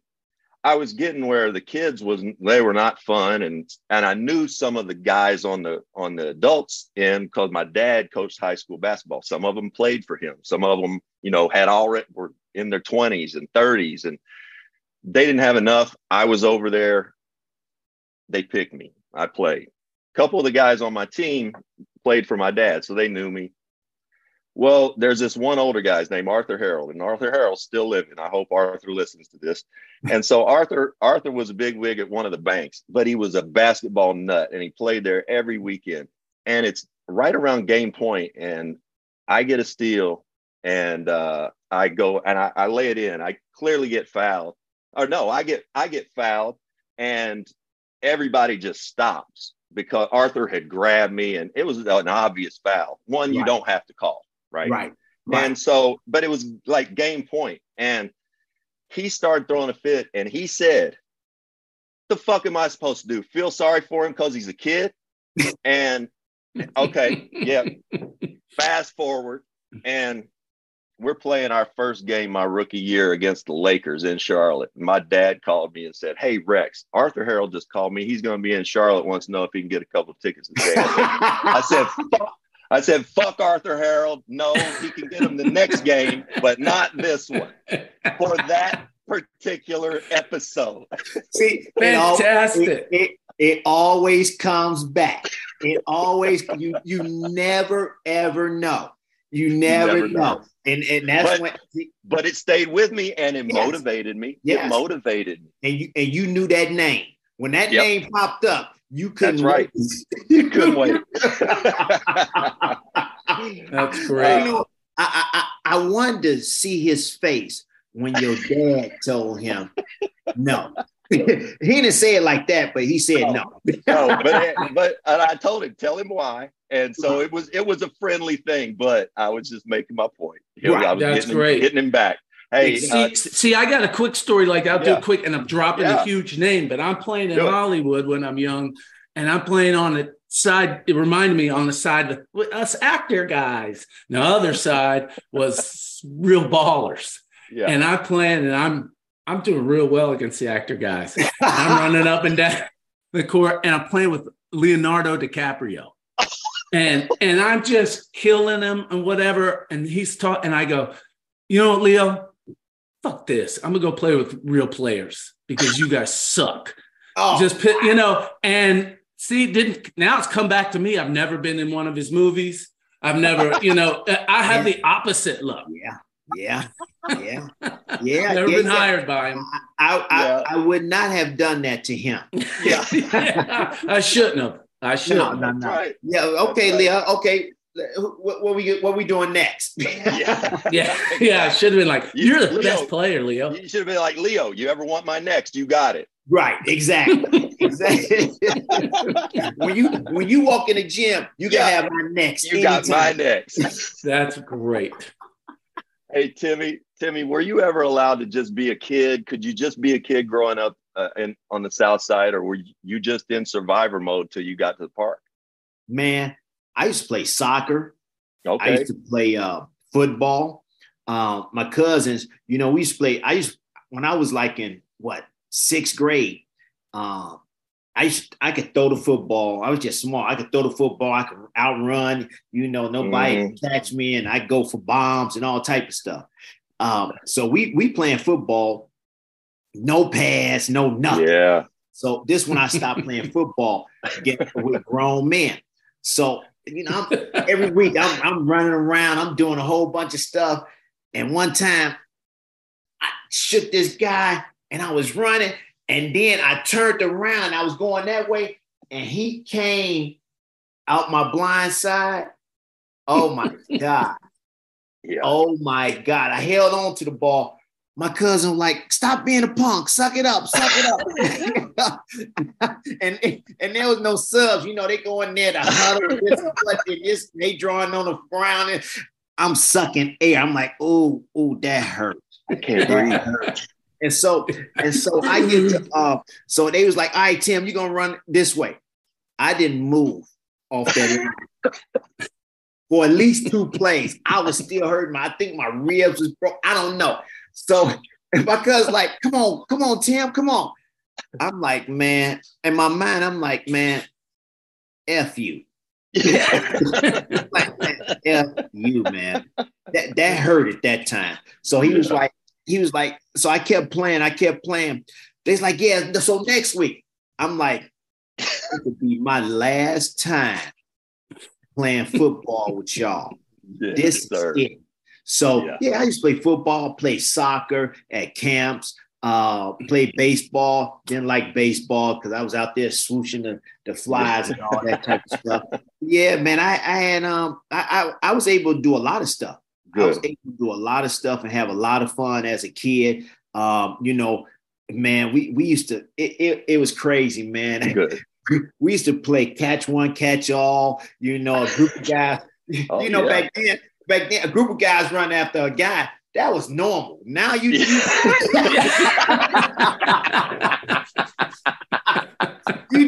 I was getting where the kids wasn't they were not fun and and I knew some of the guys on the on the adults end because my dad coached high school basketball. Some of them played for him. Some of them, you know, had already were in their 20s and 30s and they didn't have enough. I was over there. They picked me. I played. A couple of the guys on my team played for my dad, so they knew me. Well, there's this one older guy's named Arthur Harold, and Arthur Harold's still living. I hope Arthur listens to this. And so Arthur Arthur was a big wig at one of the banks, but he was a basketball nut, and he played there every weekend. And it's right around game point, and I get a steal, and uh, I go and I, I lay it in. I clearly get fouled, or no, I get I get fouled, and everybody just stops because Arthur had grabbed me, and it was an obvious foul. One you Right. don't have to call, right? Right. Right. And so, but it was like game point, and he started throwing a fit, and he said, "The fuck am I supposed to do? Feel sorry for him because he's a kid?" and okay, yeah. Fast forward, and we're playing our first game my rookie year against the Lakers in Charlotte. My dad called me and said, "Hey Rex, Arthur Harold just called me. He's going to be in Charlotte. Wants to know if he can get a couple of tickets to. I said, fuck. I said, fuck Arthur Harold. No, he can get him the next game, but not this one for that particular episode. See, it al- Fantastic. It, it, it always comes back. It always you you never ever know. You never, never know. know. And and that's But- when But it stayed with me and it Yes. motivated me. Yes. It motivated me. and you and you knew that name. When that Yep. name popped up, you couldn't That's right. wait. You couldn't wait. That's You great. know, I, I I I wanted to see his face when your dad told him no. he didn't say it like that, but he said no. no, but but and I told him, tell him why. And so it was it was a friendly thing, but I was just making my point. Right, I was that's getting him, great. getting him back. Hey, see, uh, see, I got a quick story like I'll do Yeah. it quick, and I'm dropping Yeah. a huge name, but I'm playing in Do. Hollywood when I'm young, and I'm playing on the side. It reminded me on the side with us actor guys. The other side was real ballers, yeah. and I'm playing, and I'm I'm doing real well against the actor guys. I'm running up and down the court, and I'm playing with Leonardo DiCaprio. And and I'm just killing him and whatever. And he's talking, and I go, you know what, Leo? Fuck this. I'm gonna go play with real players because you guys suck. Oh, Just pit, you know, and see, didn't now it's come back to me. I've never been in one of his movies. I've never, you know, uh, I have the opposite look. yeah, yeah, yeah, yeah. never yeah, been yeah. hired by him. I, I, Yeah. I would not have done that to him. yeah. Yeah, I shouldn't have. I should. No, have. no, That's no. right. Yeah, okay, right. Leah. Okay, what, what we what we doing next? Yeah. Yeah, yeah. I should have been like, You- you're the Leo, best player, Leo. You should have been like, Leo, you ever want my next? You got it. right, exactly, exactly. when you when you walk in the gym, you can Yeah. have my next. You got my next. That's great. hey, Timmy, Timmy, were you ever allowed to just be a kid? Could you just be a kid growing up uh, in on the South Side, or were you just in survivor mode till you got to the park? Man, I used to play soccer. Okay. I used to play uh, football. Um, my cousins, you know, we used to play. I used when I was like in what sixth grade. Um, I used I could throw the football. I was just small. I could throw the football. I could outrun. You know, nobody could catch me, and I go for bombs and all type of stuff. Um, so we we playing football, no pass, no nothing. Yeah. So this when I stopped playing football, get with grown men. So you know, I'm, every week I'm, I'm running around, I'm doing a whole bunch of stuff. And one time I shook this guy and I was running, and then I turned around, I was going that way, and he came out my blind side. Oh my God. Yeah. Oh my God. I held on to the ball. My cousin was like, stop being a punk, suck it up, suck it up. and, and there was no subs. You know, they go in there to huddle this, and this, they drawing on the frown. And I'm sucking air. I'm like, oh, oh, that hurt. I can't breathe. And so, and so I get to uh, so they was like, all right, Tim, you're gonna run this way. I didn't move off that line for at least two plays. I was still hurting. My, I think my ribs was broke. I don't know. So my cousin's like, come on, come on, Tim, come on. I'm like, man, in my mind, I'm like, man, F you. like, man, F you, man. That that hurt at that time. So he was like, he was like, so I kept playing, I kept playing. They's like, yeah, so next week. I'm like, it could be my last time playing football with y'all. Yes, This sir. is it. So Yeah. yeah. I used to play football, play soccer at camps, uh, play baseball. Didn't like baseball because I was out there swooshing the, the flies and all that type of stuff. Yeah, man. I, I had um I, I I was able to do a lot of stuff. I was Good. able to do a lot of stuff and have a lot of fun as a kid. Um, you know, man, we we used to it, it, it was crazy, man. Good. We used to play catch one, catch all, you know, a group of guys. Oh, you know, yeah. back then, back then, a group of guys run after a guy. That was normal. Now you, you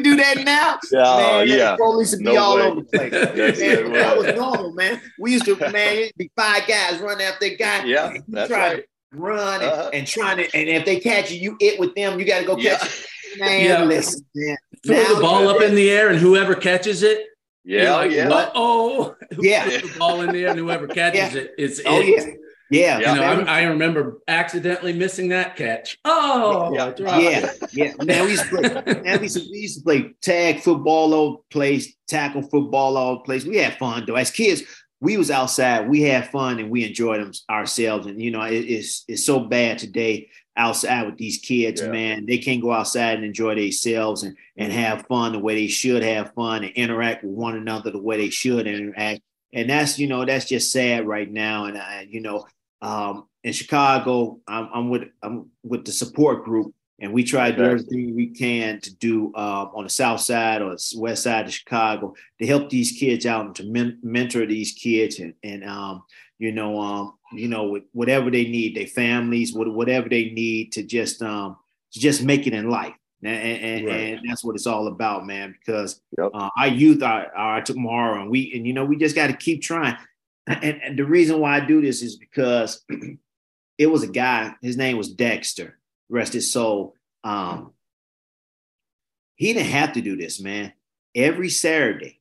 do that now. Yeah, man, yeah. the police would be No all way. over the place. Yes, Man, that was. was normal, man. We used to, man, it'd be five guys running after a guy. Yeah, You that's try right. to run and, Uh-huh. and trying to, and if they catch you, you it with them. You got to go Yeah. catch it. Man, Yeah. listen, man. Throw Now- the ball up in the air, and whoever catches it, you're Yeah, like, yeah. Oh, Yeah. Throw the ball in the air, and whoever catches Yeah. it, it's Oh it. yeah, yeah. Yeah. You know, man. I, I remember accidentally missing that catch. Oh, Yeah. Yeah, it. yeah. Man, we used to play. Man, we used to, we used to play tag football all over place, tackle football all over place. We had fun though. As kids, we was outside. We had fun and we enjoyed them ourselves. And you know, it, it's it's so bad today outside with these kids. Yeah. Man, they can't go outside and enjoy themselves and and have fun the way they should have fun and interact with one another the way they should interact. And that's you know that's just sad right now. And I, you know, um, in Chicago, I'm, I'm with I'm with the support group, and we try to do everything we can to do um, on the south side or west side of Chicago to help these kids out and to men- mentor these kids and and um, you know um, you know with whatever they need, their families, what- whatever they need to just um, to just make it in life. And, and, Right. and that's what it's all about, man. Because Yep. uh, our youth are, are tomorrow, and we and you know we just got to keep trying. And, and the reason why I do this is because it was a guy. His name was Dexter. Rest his soul. Um, he didn't have to do this, man. Every Saturday,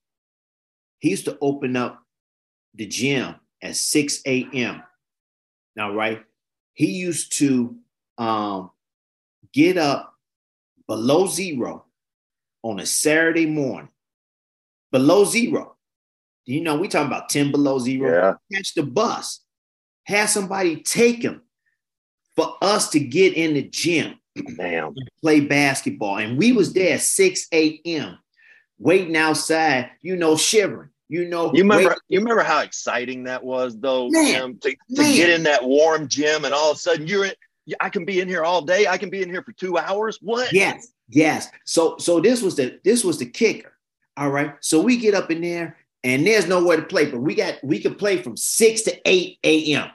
he used to open up the gym at 6 a.m. Now, right? He used to um, get up below zero on a Saturday morning. Below zero. You know, we talking about 10 below zero. Yeah. Catch the bus. Have somebody take him for us to get in the gym Damn. and play basketball. And we was there at 6 a.m. waiting outside, you know, shivering. You know, You remember? You remember how exciting that was, though, Man, Tim, to, to get in that warm gym, and all of a sudden you're in. I can be in here all day. I can be in here for two hours. What? Yes, yes. So so this was the this was the kicker. All right. So we get up in there and there's nowhere to play, but we got we could play from 6 to 8 a.m.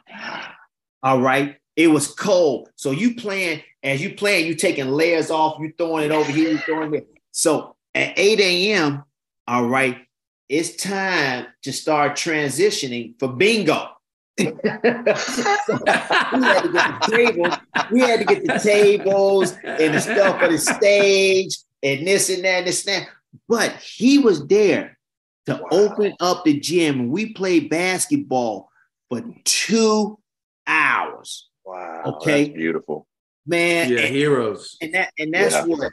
All right. It was cold. So you playing, as you playing, you taking layers off, you throwing it over here, you throwing it. So at 8 a.m., all right, it's time to start transitioning for bingo. So we had to get the tables. We had to get the tables and the stuff for the stage and this and that and this and that. But he was there to Wow. open up the gym. We played basketball for two hours, Wow. Okay. That's beautiful. man. Yeah, and, heroes. and that and that's Yeah. what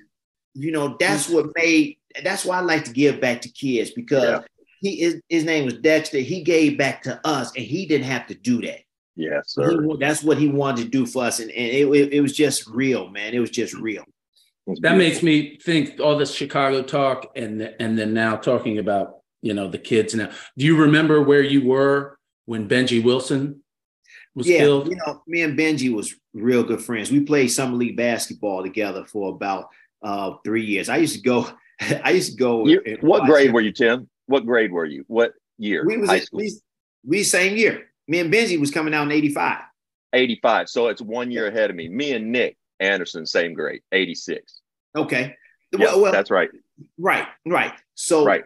you know. That's what made. That's why I like to give back to kids because Yeah. he is. His name was Dexter. He gave back to us, and he didn't have to do that. Yes, sir. wa- that's what he wanted to do for us, and, and it, it, it was just real, man. It was just real. That's That makes me think all this Chicago talk, and and then now talking about you know the kids now. Do you remember where you were when Benji Wilson was yeah, killed? you know, me and Benji was real good friends. We played summer league basketball together for about uh, three years. I used to go. I used to go. You- what grade were you, Tim? What grade were you? What year? We was High at- school. we, we same year. Me and Benji was coming out in '85. 85. So it's one year ahead of me. Me and Nick Anderson, same grade, 86. Okay. Yeah, well, well, that's right. right, right. So Right.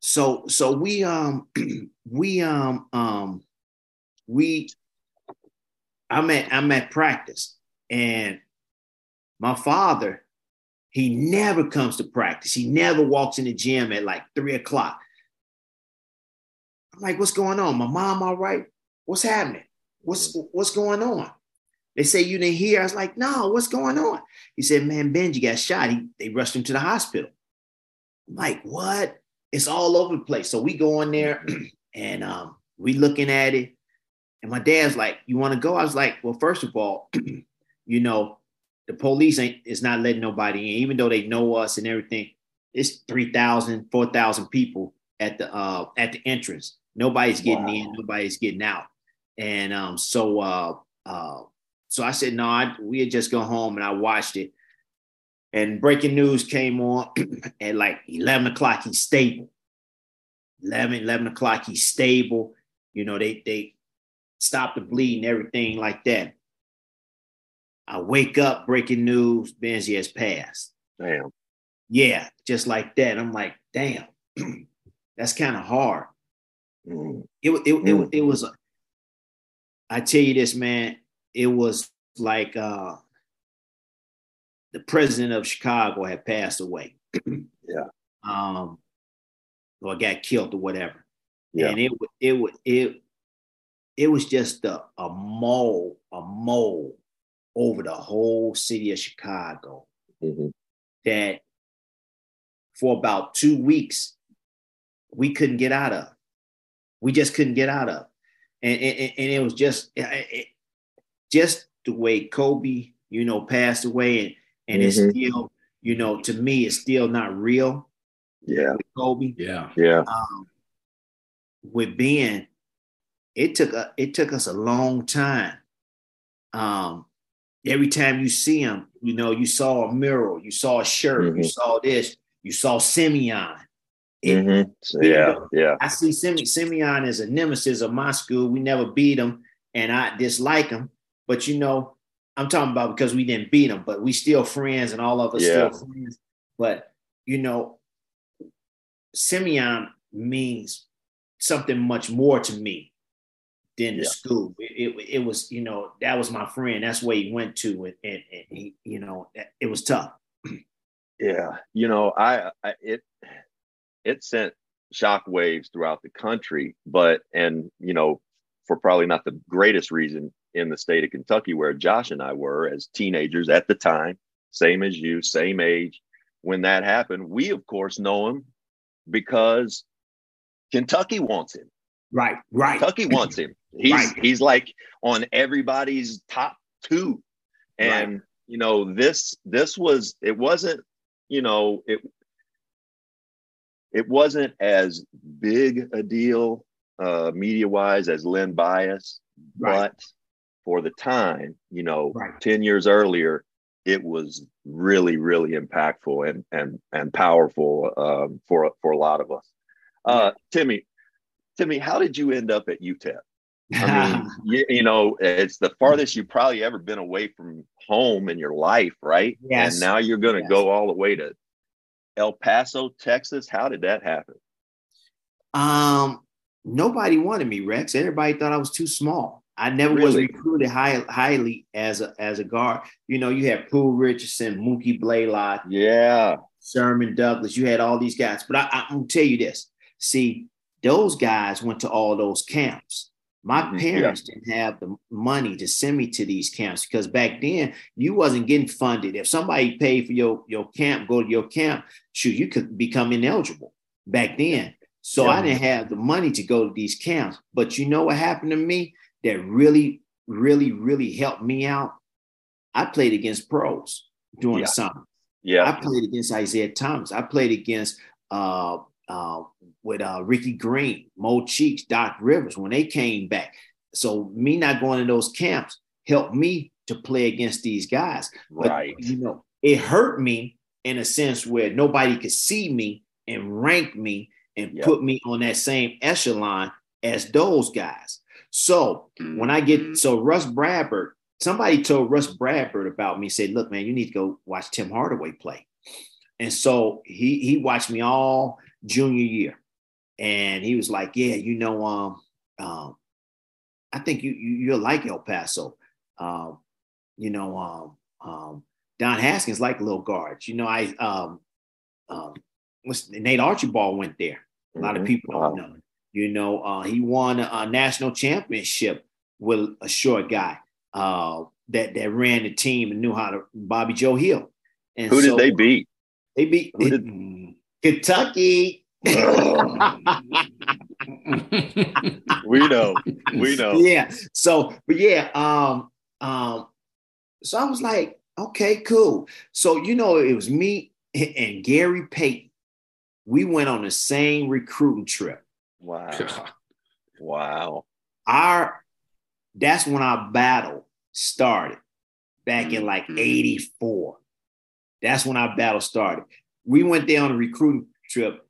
so so we um we um um we I'm at I'm at practice and my father he never comes to practice. He never walks in the gym at like three o'clock. I'm like what's going on? My mom all right? What's happening? What's what's going on? They say you didn't hear? I was like no what's going on? He said man Benji got shot. He, they rushed him to the hospital. I'm like what? It's all over the place. So we go in there and um, we looking at it. And my dad's like, you want to go? I was like, well, first of all, you know, the police ain't is not letting nobody in, even though they know us and everything. It's 3,000, 4,000 people at the uh at the entrance. Nobody's getting wow. in, nobody's getting out. And um, so uh uh so I said, no, I, we'd just go home and I watched it. And breaking news came on at like 11 o'clock, he's stable. 11, 11 o'clock, he's stable. You know, they they stop the bleeding, everything like that. I wake up, breaking news, Benji has passed. Damn. Yeah, just like that. I'm like, damn, that's kind of hard. Mm. It, it, mm. it, it was, I tell you this, man, it was like uh, the president of Chicago had passed away. yeah. Um, or got killed or whatever. Yeah. And it it it it it was just a, a mole, a mole over the whole city of Chicago mm-hmm. that for about two weeks we couldn't get out of. We just couldn't get out of, and and, and it was just it, just the way Kobe, you know, passed away, and and mm-hmm. it's still, you know, to me, it's still not real. Yeah, Kobe. Yeah, yeah. Um, with Ben, it took a it took us a long time. Um, every time you see him, you know, you saw a mural, you saw a shirt, mm-hmm. you saw this, you saw Simeon. It, mm-hmm. so, yeah, know, yeah. I see Sim- Simeon as a nemesis of my school. We never beat him, and I dislike him. But you know, I'm talking about because we didn't beat him, but we still friends, and all of us yeah. still friends. But you know, Simeon means something much more to me than the yeah. school. It, it, it, was, you know, that was my friend. That's where he went to, and, and, and he, you know, it was tough. Yeah, you know, I, I it it sent shockwaves throughout the country, but and you know, for probably not the greatest reason in the state of Kentucky, where Josh and I were as teenagers at the time, same as you, same age. When that happened, we of course know him because Kentucky wants him. Right, right. Kentucky wants him. He's right. he's like on everybody's top two. And right. you know, this this was it wasn't, you know, it it wasn't as big a deal uh media wise as Len Bias, right. but for the time, you know, right. 10 years earlier, it was really, really impactful and and and powerful um, for for a lot of us. Uh, Timmy, Timmy, how did you end up at UTEP? I mean, you, you, know, it's the farthest you've probably ever been away from home in your life, right? Yes. And now you're going to yes. go all the way to El Paso, Texas. How did that happen? Um, nobody wanted me, Rex. Everybody thought I was too small. I never really? was recruited high, highly as a as a guard. You know, you had Pooh Richardson, Mookie Blaylock, yeah, Sherman Douglas. You had all these guys, but I, I'm gonna tell you this: See, those guys went to all those camps. My mm-hmm. parents yeah. didn't have the money to send me to these camps because back then you wasn't getting funded. If somebody paid for your, your camp, go to your camp, shoot, you could become ineligible back then. So yeah. I didn't have the money to go to these camps. But you know what happened to me that really, really, really helped me out? I played against pros during yeah. the summer. Yeah. I played against Isiah Thomas. I played against uh, uh, with uh, Ricky Green, Mo Cheeks, Doc Rivers when they came back. So me not going to those camps helped me to play against these guys. But, right. You know, it hurt me in a sense where nobody could see me and rank me and yep. put me on that same echelon as those guys. So when I get mm-hmm. so Rus Bradburd, somebody told Rus Bradburd about me, said, look, man, you need to go watch Tim Hardaway play. And so he he watched me all junior year, and he was like, "Yeah, you know, um, um, I think you, you will like El Paso. Um, you know, um, um, Don Haskins like little guards. You know, I um, um, what's Nate Archibald went there. A lot mm-hmm. of people don't know. You know, uh, he won a, a, national championship with a short guy uh, that that ran the team and knew how to Bobby Joe Hill. And who so, did they beat? They beat. Did, Kentucky. we know. We know. Yeah. So, but yeah, um, um, so I was like, okay, cool. So, you know, it was me and Gary Payton. We went on the same recruiting trip. Wow. Wow. Our that's when our battle started back in like 84. That's when our battle started. We went there on a recruiting trip.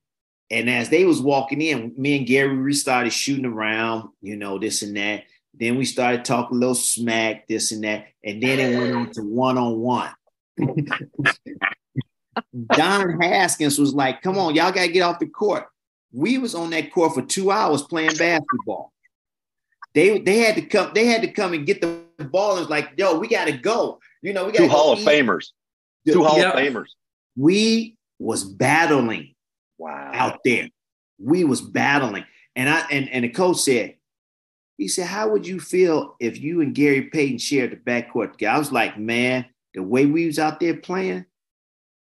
And as they was walking in, me and Gary, we started shooting around, you know, this and that. Then we started talking a little smack, this and that. And then it went on to one on one. Don Haskins was like, come on, y'all got to get off the court. We was on that court for two hours playing basketball. They they had to come, they had to come and get the ball. And was like, yo, we got to go. You know, we got two Hall of Famers. Two Hall Yeah. of Famers. We was battling Wow. out there. We was battling. And I and, and the coach said, he said, How would you feel if you and Gary Payton shared the backcourt together? I was like, man, the way we was out there playing,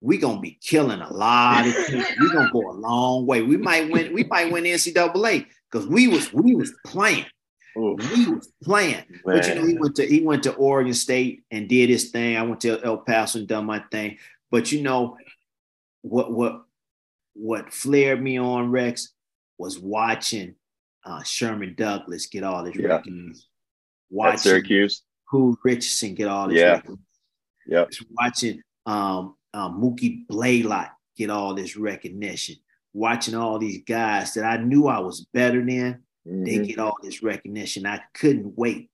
we gonna be killing a lot of teams. we gonna go a long way. We might win, we might win NCAA because we was we was playing. Ooh, We was playing. But you know, he went to he went to Oregon State and did his thing. I went to El Paso and done my thing. But you know, what what what flared me on Rex was watching uh, Sherman Douglas get all his Yeah. recognition. At Watching Syracuse. Pooh Richardson get all his Yeah. recognition. Yep. Watching um, um, Mookie Blaylock get all this recognition. Watching all these guys that I knew I was better than they Mhm. get all this recognition. I couldn't wait,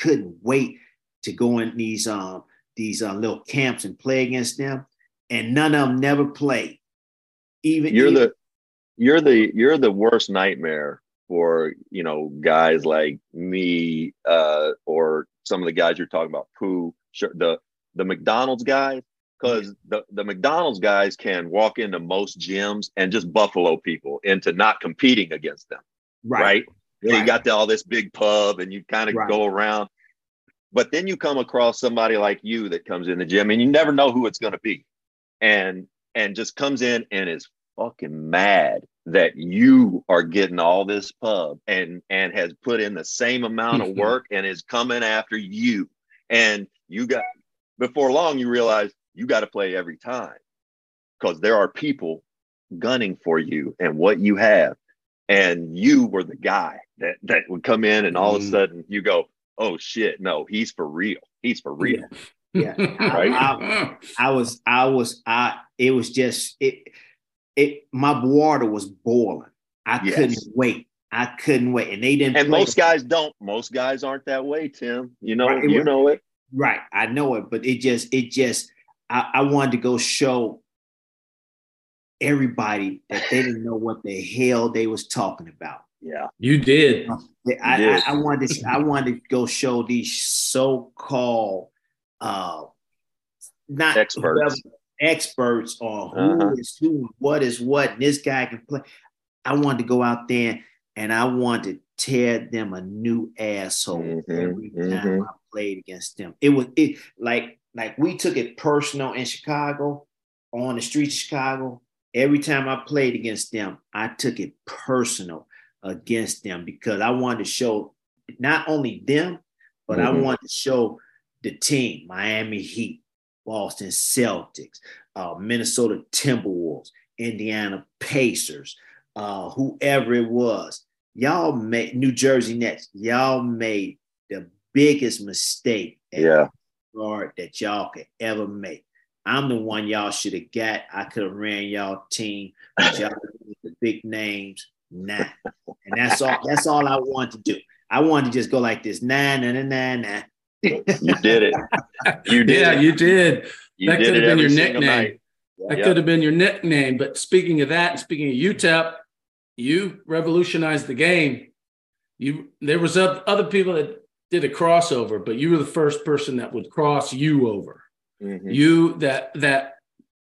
couldn't wait to go in these um these uh, little camps and play against them, and none of them never played. Even You're even- the you're the you're the worst nightmare for you know guys like me uh or some of the guys you're talking about pooh sure, the the mcdonald's guys because the, the mcdonald's guys can walk into most gyms and just buffalo people into not competing against them. Right, Yeah, you Right. got the, all this big pub and you kind of Right. go around. But then you come across somebody like you that comes in the gym and you never know who it's going to be. And and just comes in and is fucking mad that you are getting all this pub and and has put in the same amount of work and is coming after you. And you got before long you realize you got to play every time because there are people gunning for you and what you have. And you were the guy that that would come in and all of a Mm. sudden you go oh shit. No he's for real. He's for real Yeah. Right. I, I was, I was, I. It was just it. It. My water was boiling. I Yes. couldn't wait. I couldn't wait, and they didn't. and play most guys don't most guys aren't that way tim you know Right, it you know it Right. I know it, but it just, it just, I, I wanted to go show everybody that they didn't know what the hell they was talking about. yeah You did. I, Yes. I, I wanted to, I wanted to go show these so-called uh not Experts. experts on who Uh-huh. is who, what is what, and this guy can play. I wanted to go out there and I wanted to tear them a new asshole Mhm, every time mhm. I played against them. It was it like like we took it personal in Chicago, on the streets of Chicago. Every time I played against them, I took it personal against them because I wanted to show not only them, but I Mhm. wanted to show the team, Miami Heat, Boston Celtics, uh, Minnesota Timberwolves, Indiana Pacers, uh, whoever it was. Y'all made New Jersey Nets. Y'all made the biggest mistake yeah that y'all could ever make. I'm the one y'all should have got. I could have ran y'all team, but y'all the big names. Nah. And that's all that's all I wanted to do. I wanted to just go like this. Nah, nah, nah, nah, nah. You did it you did yeah, it. you did. you that did could have been your nickname. night That Yeah. could have been your nickname. But speaking of that, speaking of UTEP, you revolutionized the game. You there was other people that did a crossover, but you were the first person that would cross you over. Mhm. You that that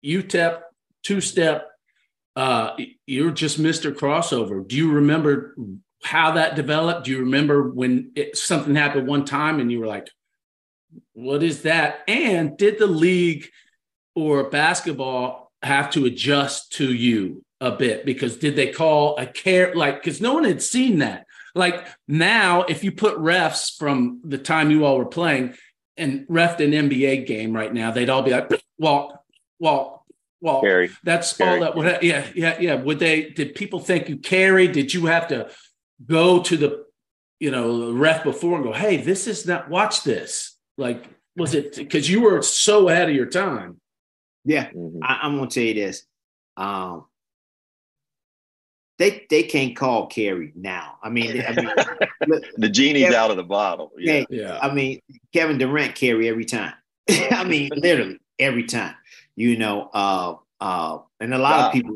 UTEP two step. Uh, you're just Mr. Crossover. Do you remember how that developed? Do you remember when it, something happened one time and you were like, "What is that?" And did the league or basketball have to adjust to you a bit because did they call a care like because no one had seen that. Like now, if you put refs from the time you all were playing and ref an NBA game right now, they'd all be like walk, walk, walk. Carry. That's Carry. all that would. Ha- yeah, yeah, yeah. Would they? Did people think you carried? Did you have to go to the, you know, the ref before and go, hey, this is not. Watch this. Like, was it because you were so ahead of your time? Yeah, Mhm. I, I'm gonna tell you this. Um, they they can't call carry now. I mean, I mean, look, The genie's Yeah. out of the bottle. Yeah. hey, Yeah. I mean, Kevin Durant carry every time. I mean, literally every time. You know, uh, uh, and a lot Ja. of people.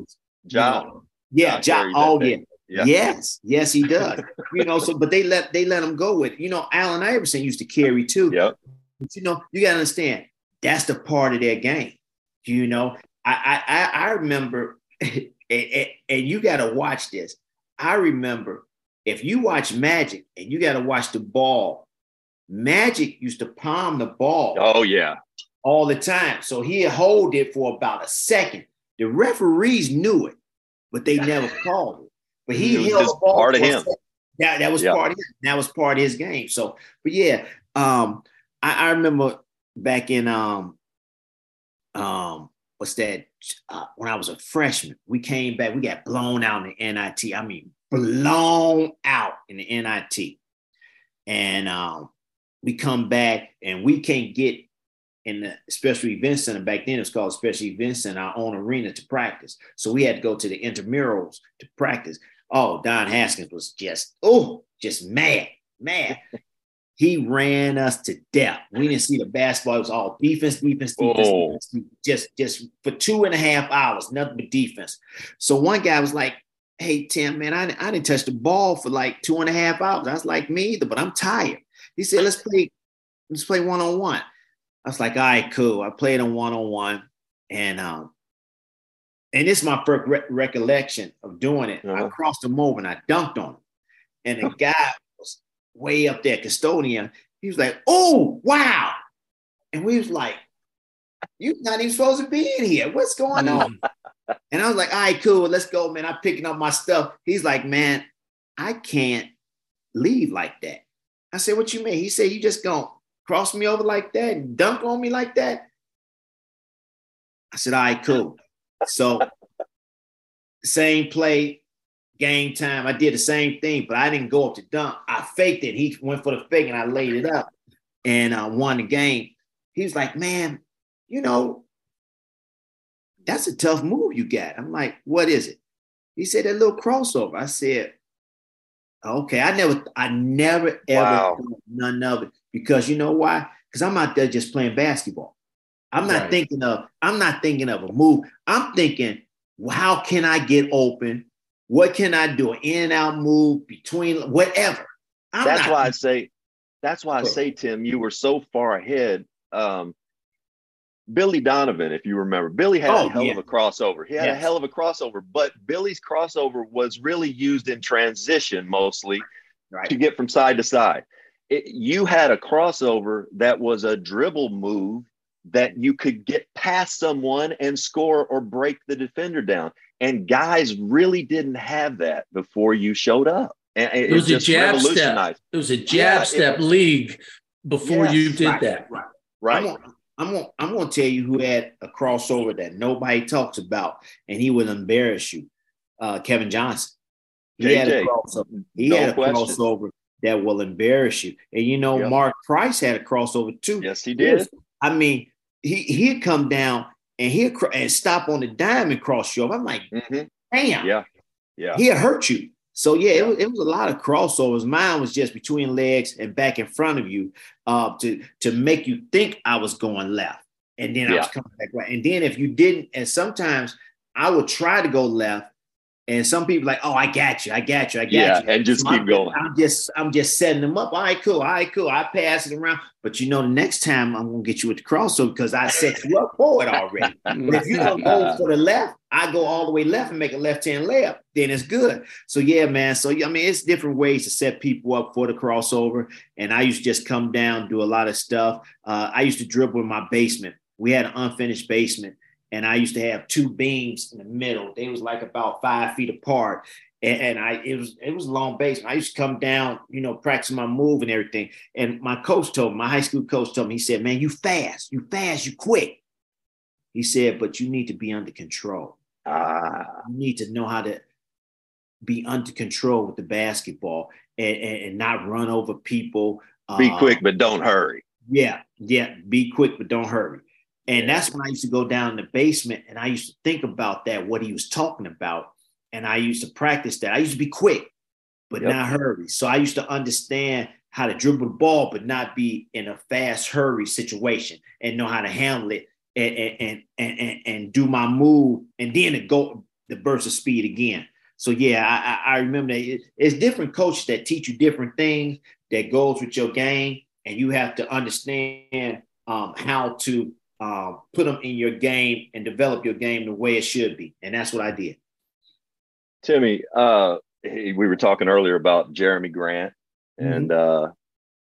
you know, yeah, Ja ja, oh yeah. Yeah. Yes, yes, he does. you know, so but they let they let him go with. it. You know, Allen Iverson used to carry too. Yep. But you know, you gotta understand that's the part of their game. You know, I I I, I remember, and, and- and you gotta watch this. I remember if you watch Magic and you gotta watch the ball. Magic used to palm the ball Oh yeah. all the time, so he'd hold it for about a second. The referees knew it, but they never called it. But he It was held the ball part of him. That that was Yeah. part of him. That was part of his game. So, but yeah, um, I, I remember back in um, um, what's that? Uh, when I was a freshman, we came back. We got blown out in the NIT. I mean, blown out in the NIT, and um, we come back and we can't get in the special event center. Back then, it was called special event center, our own arena to practice. So we had to go to the intramurals to practice. Oh, Don Haskins was just oh, just mad, mad. he ran us to death. We didn't see the basketball. It was all defense, defense, defense, Oh. defense, just just for two and a half hours, nothing but defense. So one guy was like, "Hey Tim, man, I, I didn't touch the ball for like two and a half hours." I was like, "Me either, but I'm tired." He said, "Let's play, let's play one on one." I was like, "All right, cool." I played on one on one, and um, and this is my first re- recollection of doing it. I Uh-huh. crossed him over and I dunked on him, and the guy was way up there, custodian. He was like, "Oh, wow!" And we was like, "You're not even supposed to be in here. What's going on?" And I was like, "All right, cool. Let's go, man. I'm picking up my stuff." He's like, "Man, I can't leave like that." I said, "What you mean?" He said, "You just gonna cross me over like that and dunk on me like that?" I said, "All right, cool." So, same play, game time. I did the same thing, but I didn't go up to dunk. I faked it. He went for the fake, and I laid it up, and I won the game. He was like, "Man, you know, that's a tough move you got." I'm like, "What is it?" He said, "That little crossover." I said, "Okay." I never, I never ever Wow. thought none of it because you know why? Because I'm out there just playing basketball. I'm not Right. thinking of, I'm not thinking of a move. I'm thinking, well, how can I get open? What can I do? An in and out move between whatever. I'm that's why I say that's why I say, Tim, you were so far ahead. Um, Billy Donovan, if you remember, Billy had Oh, a hell yeah. of a crossover. He had a hell of a crossover, but Billy's crossover was really used in transition mostly right. to get from side to side. It, you had a crossover that was a dribble move that you could get past someone and score or break the defender down. And guys really didn't have that before you showed up. And it, It was a jab step. It was a jab Yeah, it- step league before Yes, you did right, that. Right. Right. I'm gonna, I'm gonna, I'm gonna tell you who had a crossover that nobody talks about, and he would embarrass you. Uh, Kevin Johnson. He had a crossover. He No had a question. crossover that will embarrass you. And you know, Yep. Mark Price had a crossover too. Yes, he did. I mean, he he'd come down and he'd cr- and stop on the dime and cross you over. I'm like, Mhm. damn, Yeah. Yeah. he'll hurt you. So yeah, it was, it was a lot of crossovers. Mine was just between legs and back in front of you, uh, to to make you think I was going left, and then I was coming back right. And then if you didn't, and sometimes I would try to go left, and some people like, oh, I got you, I got you, I got Yeah, you, and just So I'm- keep going. I'm just I'm just setting them up. All right, cool, all right, cool. I pass it around, but you know, the next time I'm gonna get you with the crossover because I set you up for it already. But if you're gonna go for the left, I go all the way left and make a left hand layup, then it's good. So yeah, man. So I mean, it's different ways to set people up for the crossover. And I used to just come down, do a lot of stuff. Uh, I used to dribble in my basement. We had an unfinished basement, and I used to have two beams in the middle. They was like about five feet apart. And, and I it was it was a long basement. I used to come down, you know, practice my move and everything. And my coach told me, my high school coach told me, he said, Man, you fast, you fast, you quick. He said, but you need to be under control. Ah, You need to know how to be under control with the basketball and, and, and not run over people. be Uh, quick, but don't hurry. yeah, yeah. Be quick, but don't hurry. And that's when I used to go down in the basement and I used to think about that, what he was talking about. And I used to practice that. I used to be quick, but Yep. not hurry. So I used to understand how to dribble the ball, but not be in a fast hurry situation and know how to handle it and and and and, and, do my move and then to go the burst of speed again. So yeah, I, I I remember that it's different coaches that teach you different things that goes with your game, and you have to understand um, how to um, put them in your game and develop your game the way it should be. And that's what I did. Timmy, uh, we were talking earlier about Jerami Grant and uh,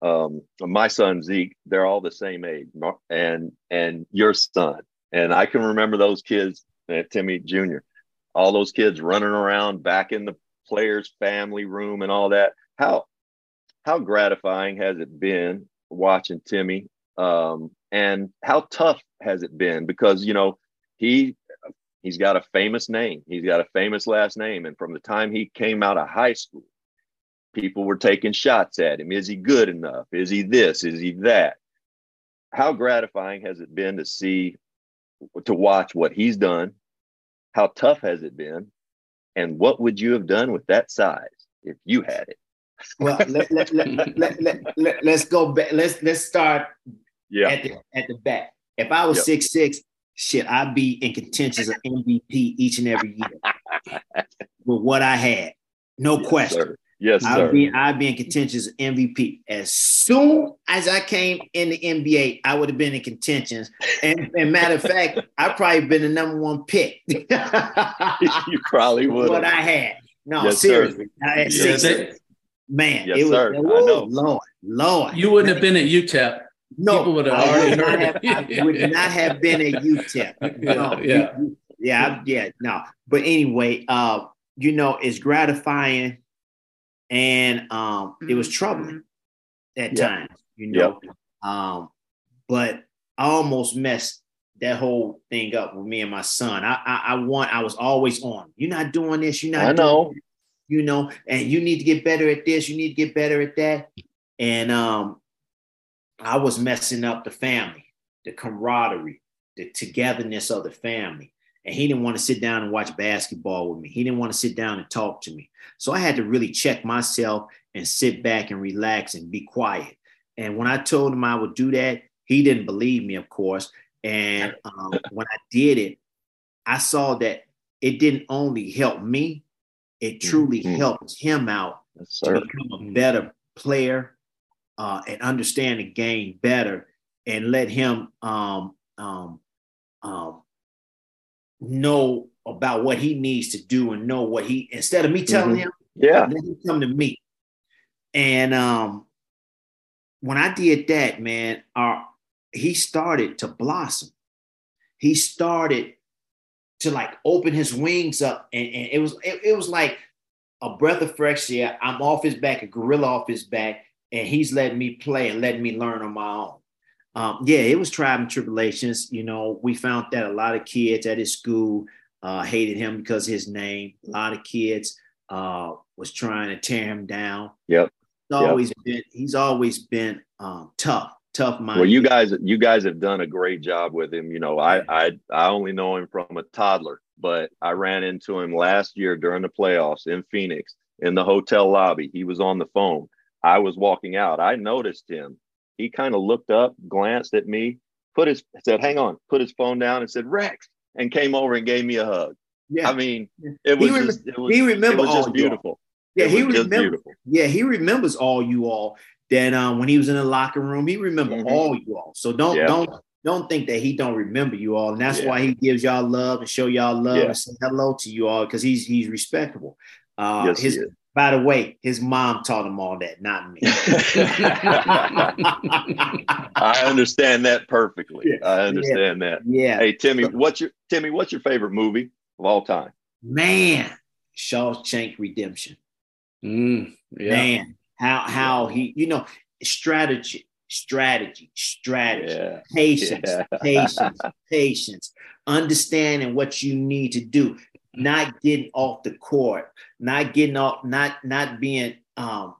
um, my son Zeke. They're all the same age, and and your son. And I can remember those kids, uh, Timmy Jr. All those kids running around back in the players' family room and all that. How how gratifying has it been watching Timmy? Um, and how tough has it been? Because you know he he's got a famous name. He's got a famous last name. And from the time he came out of high school, people were taking shots at him. Is he good enough? Is he this? Is he that? How gratifying has it been to see, to watch what he's done? How tough has it been? And what would you have done with that size if you had it? Well, let, let, let, let, let, let, let's go back. Let's let's start Yeah. at the at the back. If I was Yep. six six, shit, I'd be in contention of MVP each and every year with what I had. No Yes, question. sir. Yes, I'd sir. be I'd be in contention of MVP. As soon as I came in the NBA, I would have been in contentions. And, and matter of fact, I'd probably been the number one pick. you probably would. what I had. No, Yes, sir. seriously. I had Yes, six, man. Yes, it was sir. Oh, I woo, know. Lord, Lord. You wouldn't have been at UTEP. No, People would have I already would not heard have. I would not have been a UTEP. No, Yeah. you- yeah, yeah, no. But anyway, uh, you know, it's gratifying, and um, it was troubling at Yeah. times, you know. Um, but I almost messed that whole thing up with me and my son. I, I, I want, I was always on. You're not doing this. You're not. I doing know. you know, and you need to get better at this, you need to get better at that. And um, I was messing up the family, the camaraderie, the togetherness of the family. And he didn't want to sit down and watch basketball with me. He didn't want to sit down and talk to me. So I had to really check myself and sit back and relax and be quiet. And when I told him I would do that, he didn't believe me, of course. And um, when I did it, I saw that it didn't only help me, it truly Mhm. helped him out Yes, to become a better player uh, and understand the game better and let him um, um, um, know about what he needs to do and know what he instead of me telling Mhm. him Yeah. let him come to me and um, when i did that man our, he started to blossom he started to like open his wings up and, and it was it, it was like a breath of fresh air i'm off his back a gorilla off his back and he's letting me play and letting me learn on my own um, yeah it was trial and tribulations you know we found that a lot of kids at his school uh, hated him because of his name a lot of kids uh, was trying to tear him down Yep. he's Yep. always been he's always been um, tough tough minded Well, you guys, you guys have done a great job with him. You know, I, I, I only know him from a toddler, but I ran into him last year during the playoffs in Phoenix in the hotel lobby. He was on the phone. I was walking out. I noticed him. He kind of looked up, glanced at me, put his said, "Hang on," put his phone down, and said, "Rex," and came over and gave me a hug. yeah I mean, it was rem- just, it was, he it was just beautiful. yeah he was remember beautiful. Yeah, he remembers all you all. That um, when he was in the locker room, he remember Mhm. all you all. So don't Yeah. don't don't think that he don't remember you all, and that's Yeah. why he gives y'all love and show y'all love Yeah. and say hello to you all because he's he's respectable. Uh, Yes, he his is. By the way, his mom taught him all that, not me. I understand that perfectly. Yeah. I understand that. yeah. Hey Timmy, what's your Timmy? What's your favorite movie of all time? Man, Shawshank Redemption. Mm, yeah. Man, how how he, you know, strategy, strategy, strategy, Yeah. patience, Yeah. patience, patience, understanding what you need to do, not getting off the court, not getting off, not not being um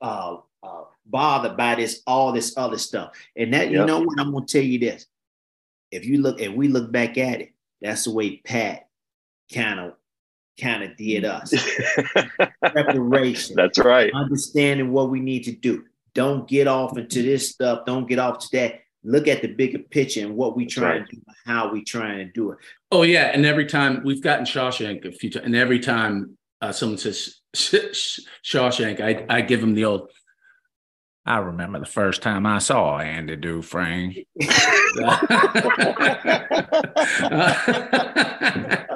uh, uh bothered by this all this other stuff. And that you Yep. know what I'm gonna tell you this. If you look, if we look back at it, that's the way Pat kind of kind of did us. Preparation That's right. understanding what we need to do. Don't get off into this stuff. Don't get off to that. Look at the bigger picture and what we That's trying right. to do, how we trying to do it. Oh yeah, and every time we've gotten Shawshank a few times, and every time uh, someone says Sh- Sh- Shawshank, I I give them the old. I remember the first time I saw Andy Dufresne.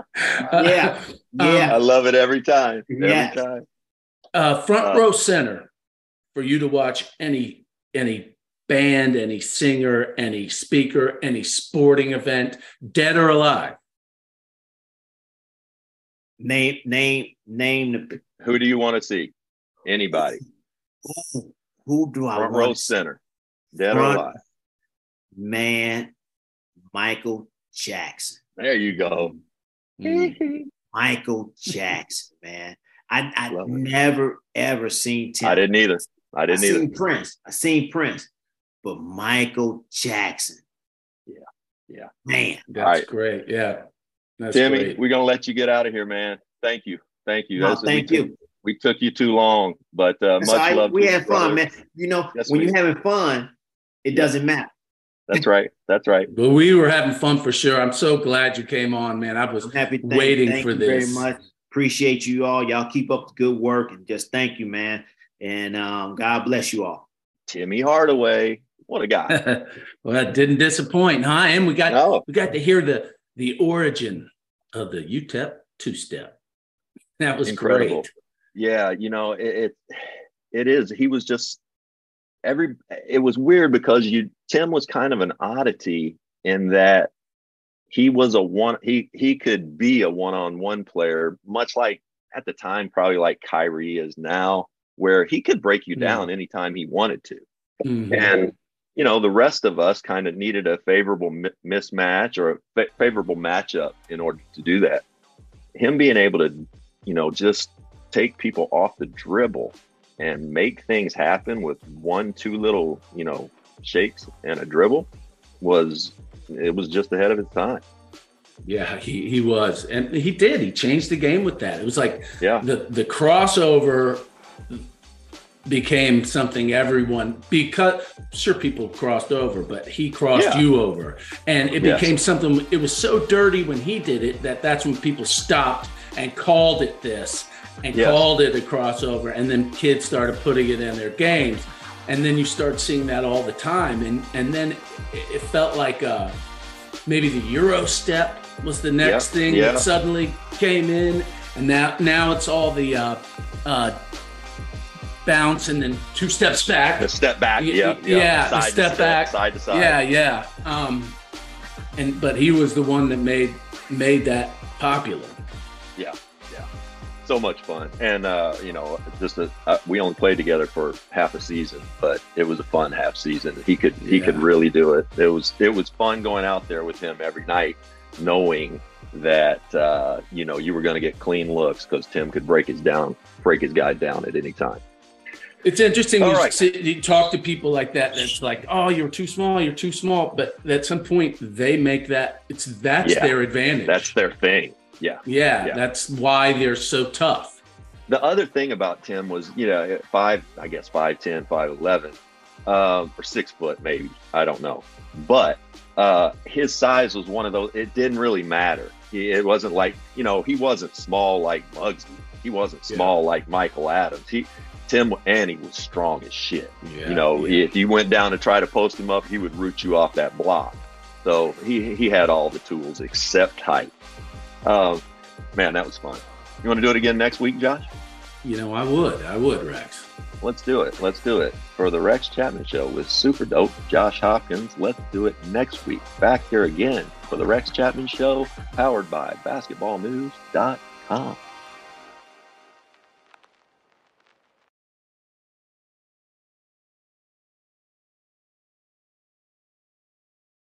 Yeah, yeah. I love it every time. Every Yes. time. uh, front Uh, row center for you to watch any any band, any singer, any speaker, any sporting event, dead or alive. Name, name, name the Who do you want to see? Anybody. who, who do I Front want row to center. Dead or alive. Man, Michael Jackson. There you go. Mm. Michael Jackson, man. I I Love it. never ever seen Tim. I didn't either. I I didn't either. seen Prince. I seen Prince, but Michael Jackson. Yeah. Yeah. Man. That's All right. great. Yeah. That's Timmy, great. we're gonna let you get out of here, man. Thank you. Thank you. No, That's- we thank took- you. We took you too long, but uh, much all right. love. We to had fun, brother. man. You know, Yes, when you're having fun, it doesn't matter. That's right. That's right. But we were having fun for sure. I'm so glad you came on, man. I was I'm happy. Thank, waiting thank for you this. very much. Appreciate you all. Y'all keep up the good work and just thank you, man. And um, God bless you all. Timmy Hardaway. What a guy. well, that didn't disappoint, huh? And we got No. we got to hear the the origin of the UTEP two step. That was Incredible. great. yeah, you know, it, it it is. He was just every it was weird because you Tim was kind of an oddity in that he was a one he he could be a one-on-one player, much like at the time, probably like Kyrie is now, where he could break you down anytime he wanted to. Mhm. and you know the rest of us kind of needed a favorable mi- mismatch or a fa- favorable matchup in order to do that him being able to you know just take people off the dribble and make things happen with one two little you know shakes and a dribble was it was just ahead of its time Yeah, he he was, and he did. He changed the game with that. It was like yeah the the crossover became something everyone because sure people crossed over, but he crossed Yeah. you over, and it Yes. became something. It was so dirty when he did it that that's when people stopped and called it this and Yes. called it a crossover, and then kids started putting it in their games, and then you start seeing that all the time, and and then it, felt like uh, maybe the Euro step was the next Yeah, thing yeah. that suddenly came in, and now now it's all the uh, uh, bounce and then two steps back. the step back yeah yeah, the Side to step back. side to side Yeah, yeah. Um, and but he was the one that made made that popular. yeah yeah so much fun and uh you know just a, uh, we only played together for half a season but it was a fun half season he could he could really do it it was it was fun going out there with him every night knowing that uh you know you were going to get clean looks because tim could break his down break his guy down at any time It's interesting All you, right. sit, you talk to people like that. That's like, oh, you're too small. You're too small. But at some point, they make that. It's that's Yeah. their advantage. that's their thing yeah yeah, yeah. That's why they're so tough. the other thing about Tim was, you know, five, I guess five ten, five eleven, um, or six foot maybe, I don't know, but uh, his size was one of those. It didn't really matter. He- It wasn't like you know he wasn't small like Muggsy. He wasn't Yeah. small like Michael Adams. He Tim and he was strong as shit. Yeah, you know, yeah. if you went down to try to post him up, he would root you off that block. So he he had all the tools except height. Um, man, that was fun. You want to do it again next week, Josh? You know, I would. I would, Rex. Let's do it. Let's do it. For the Rex Chapman Show with Super Dope Josh Hopkins, let's do it next week. Back here again for the Rex Chapman Show, powered by basketballnews.com.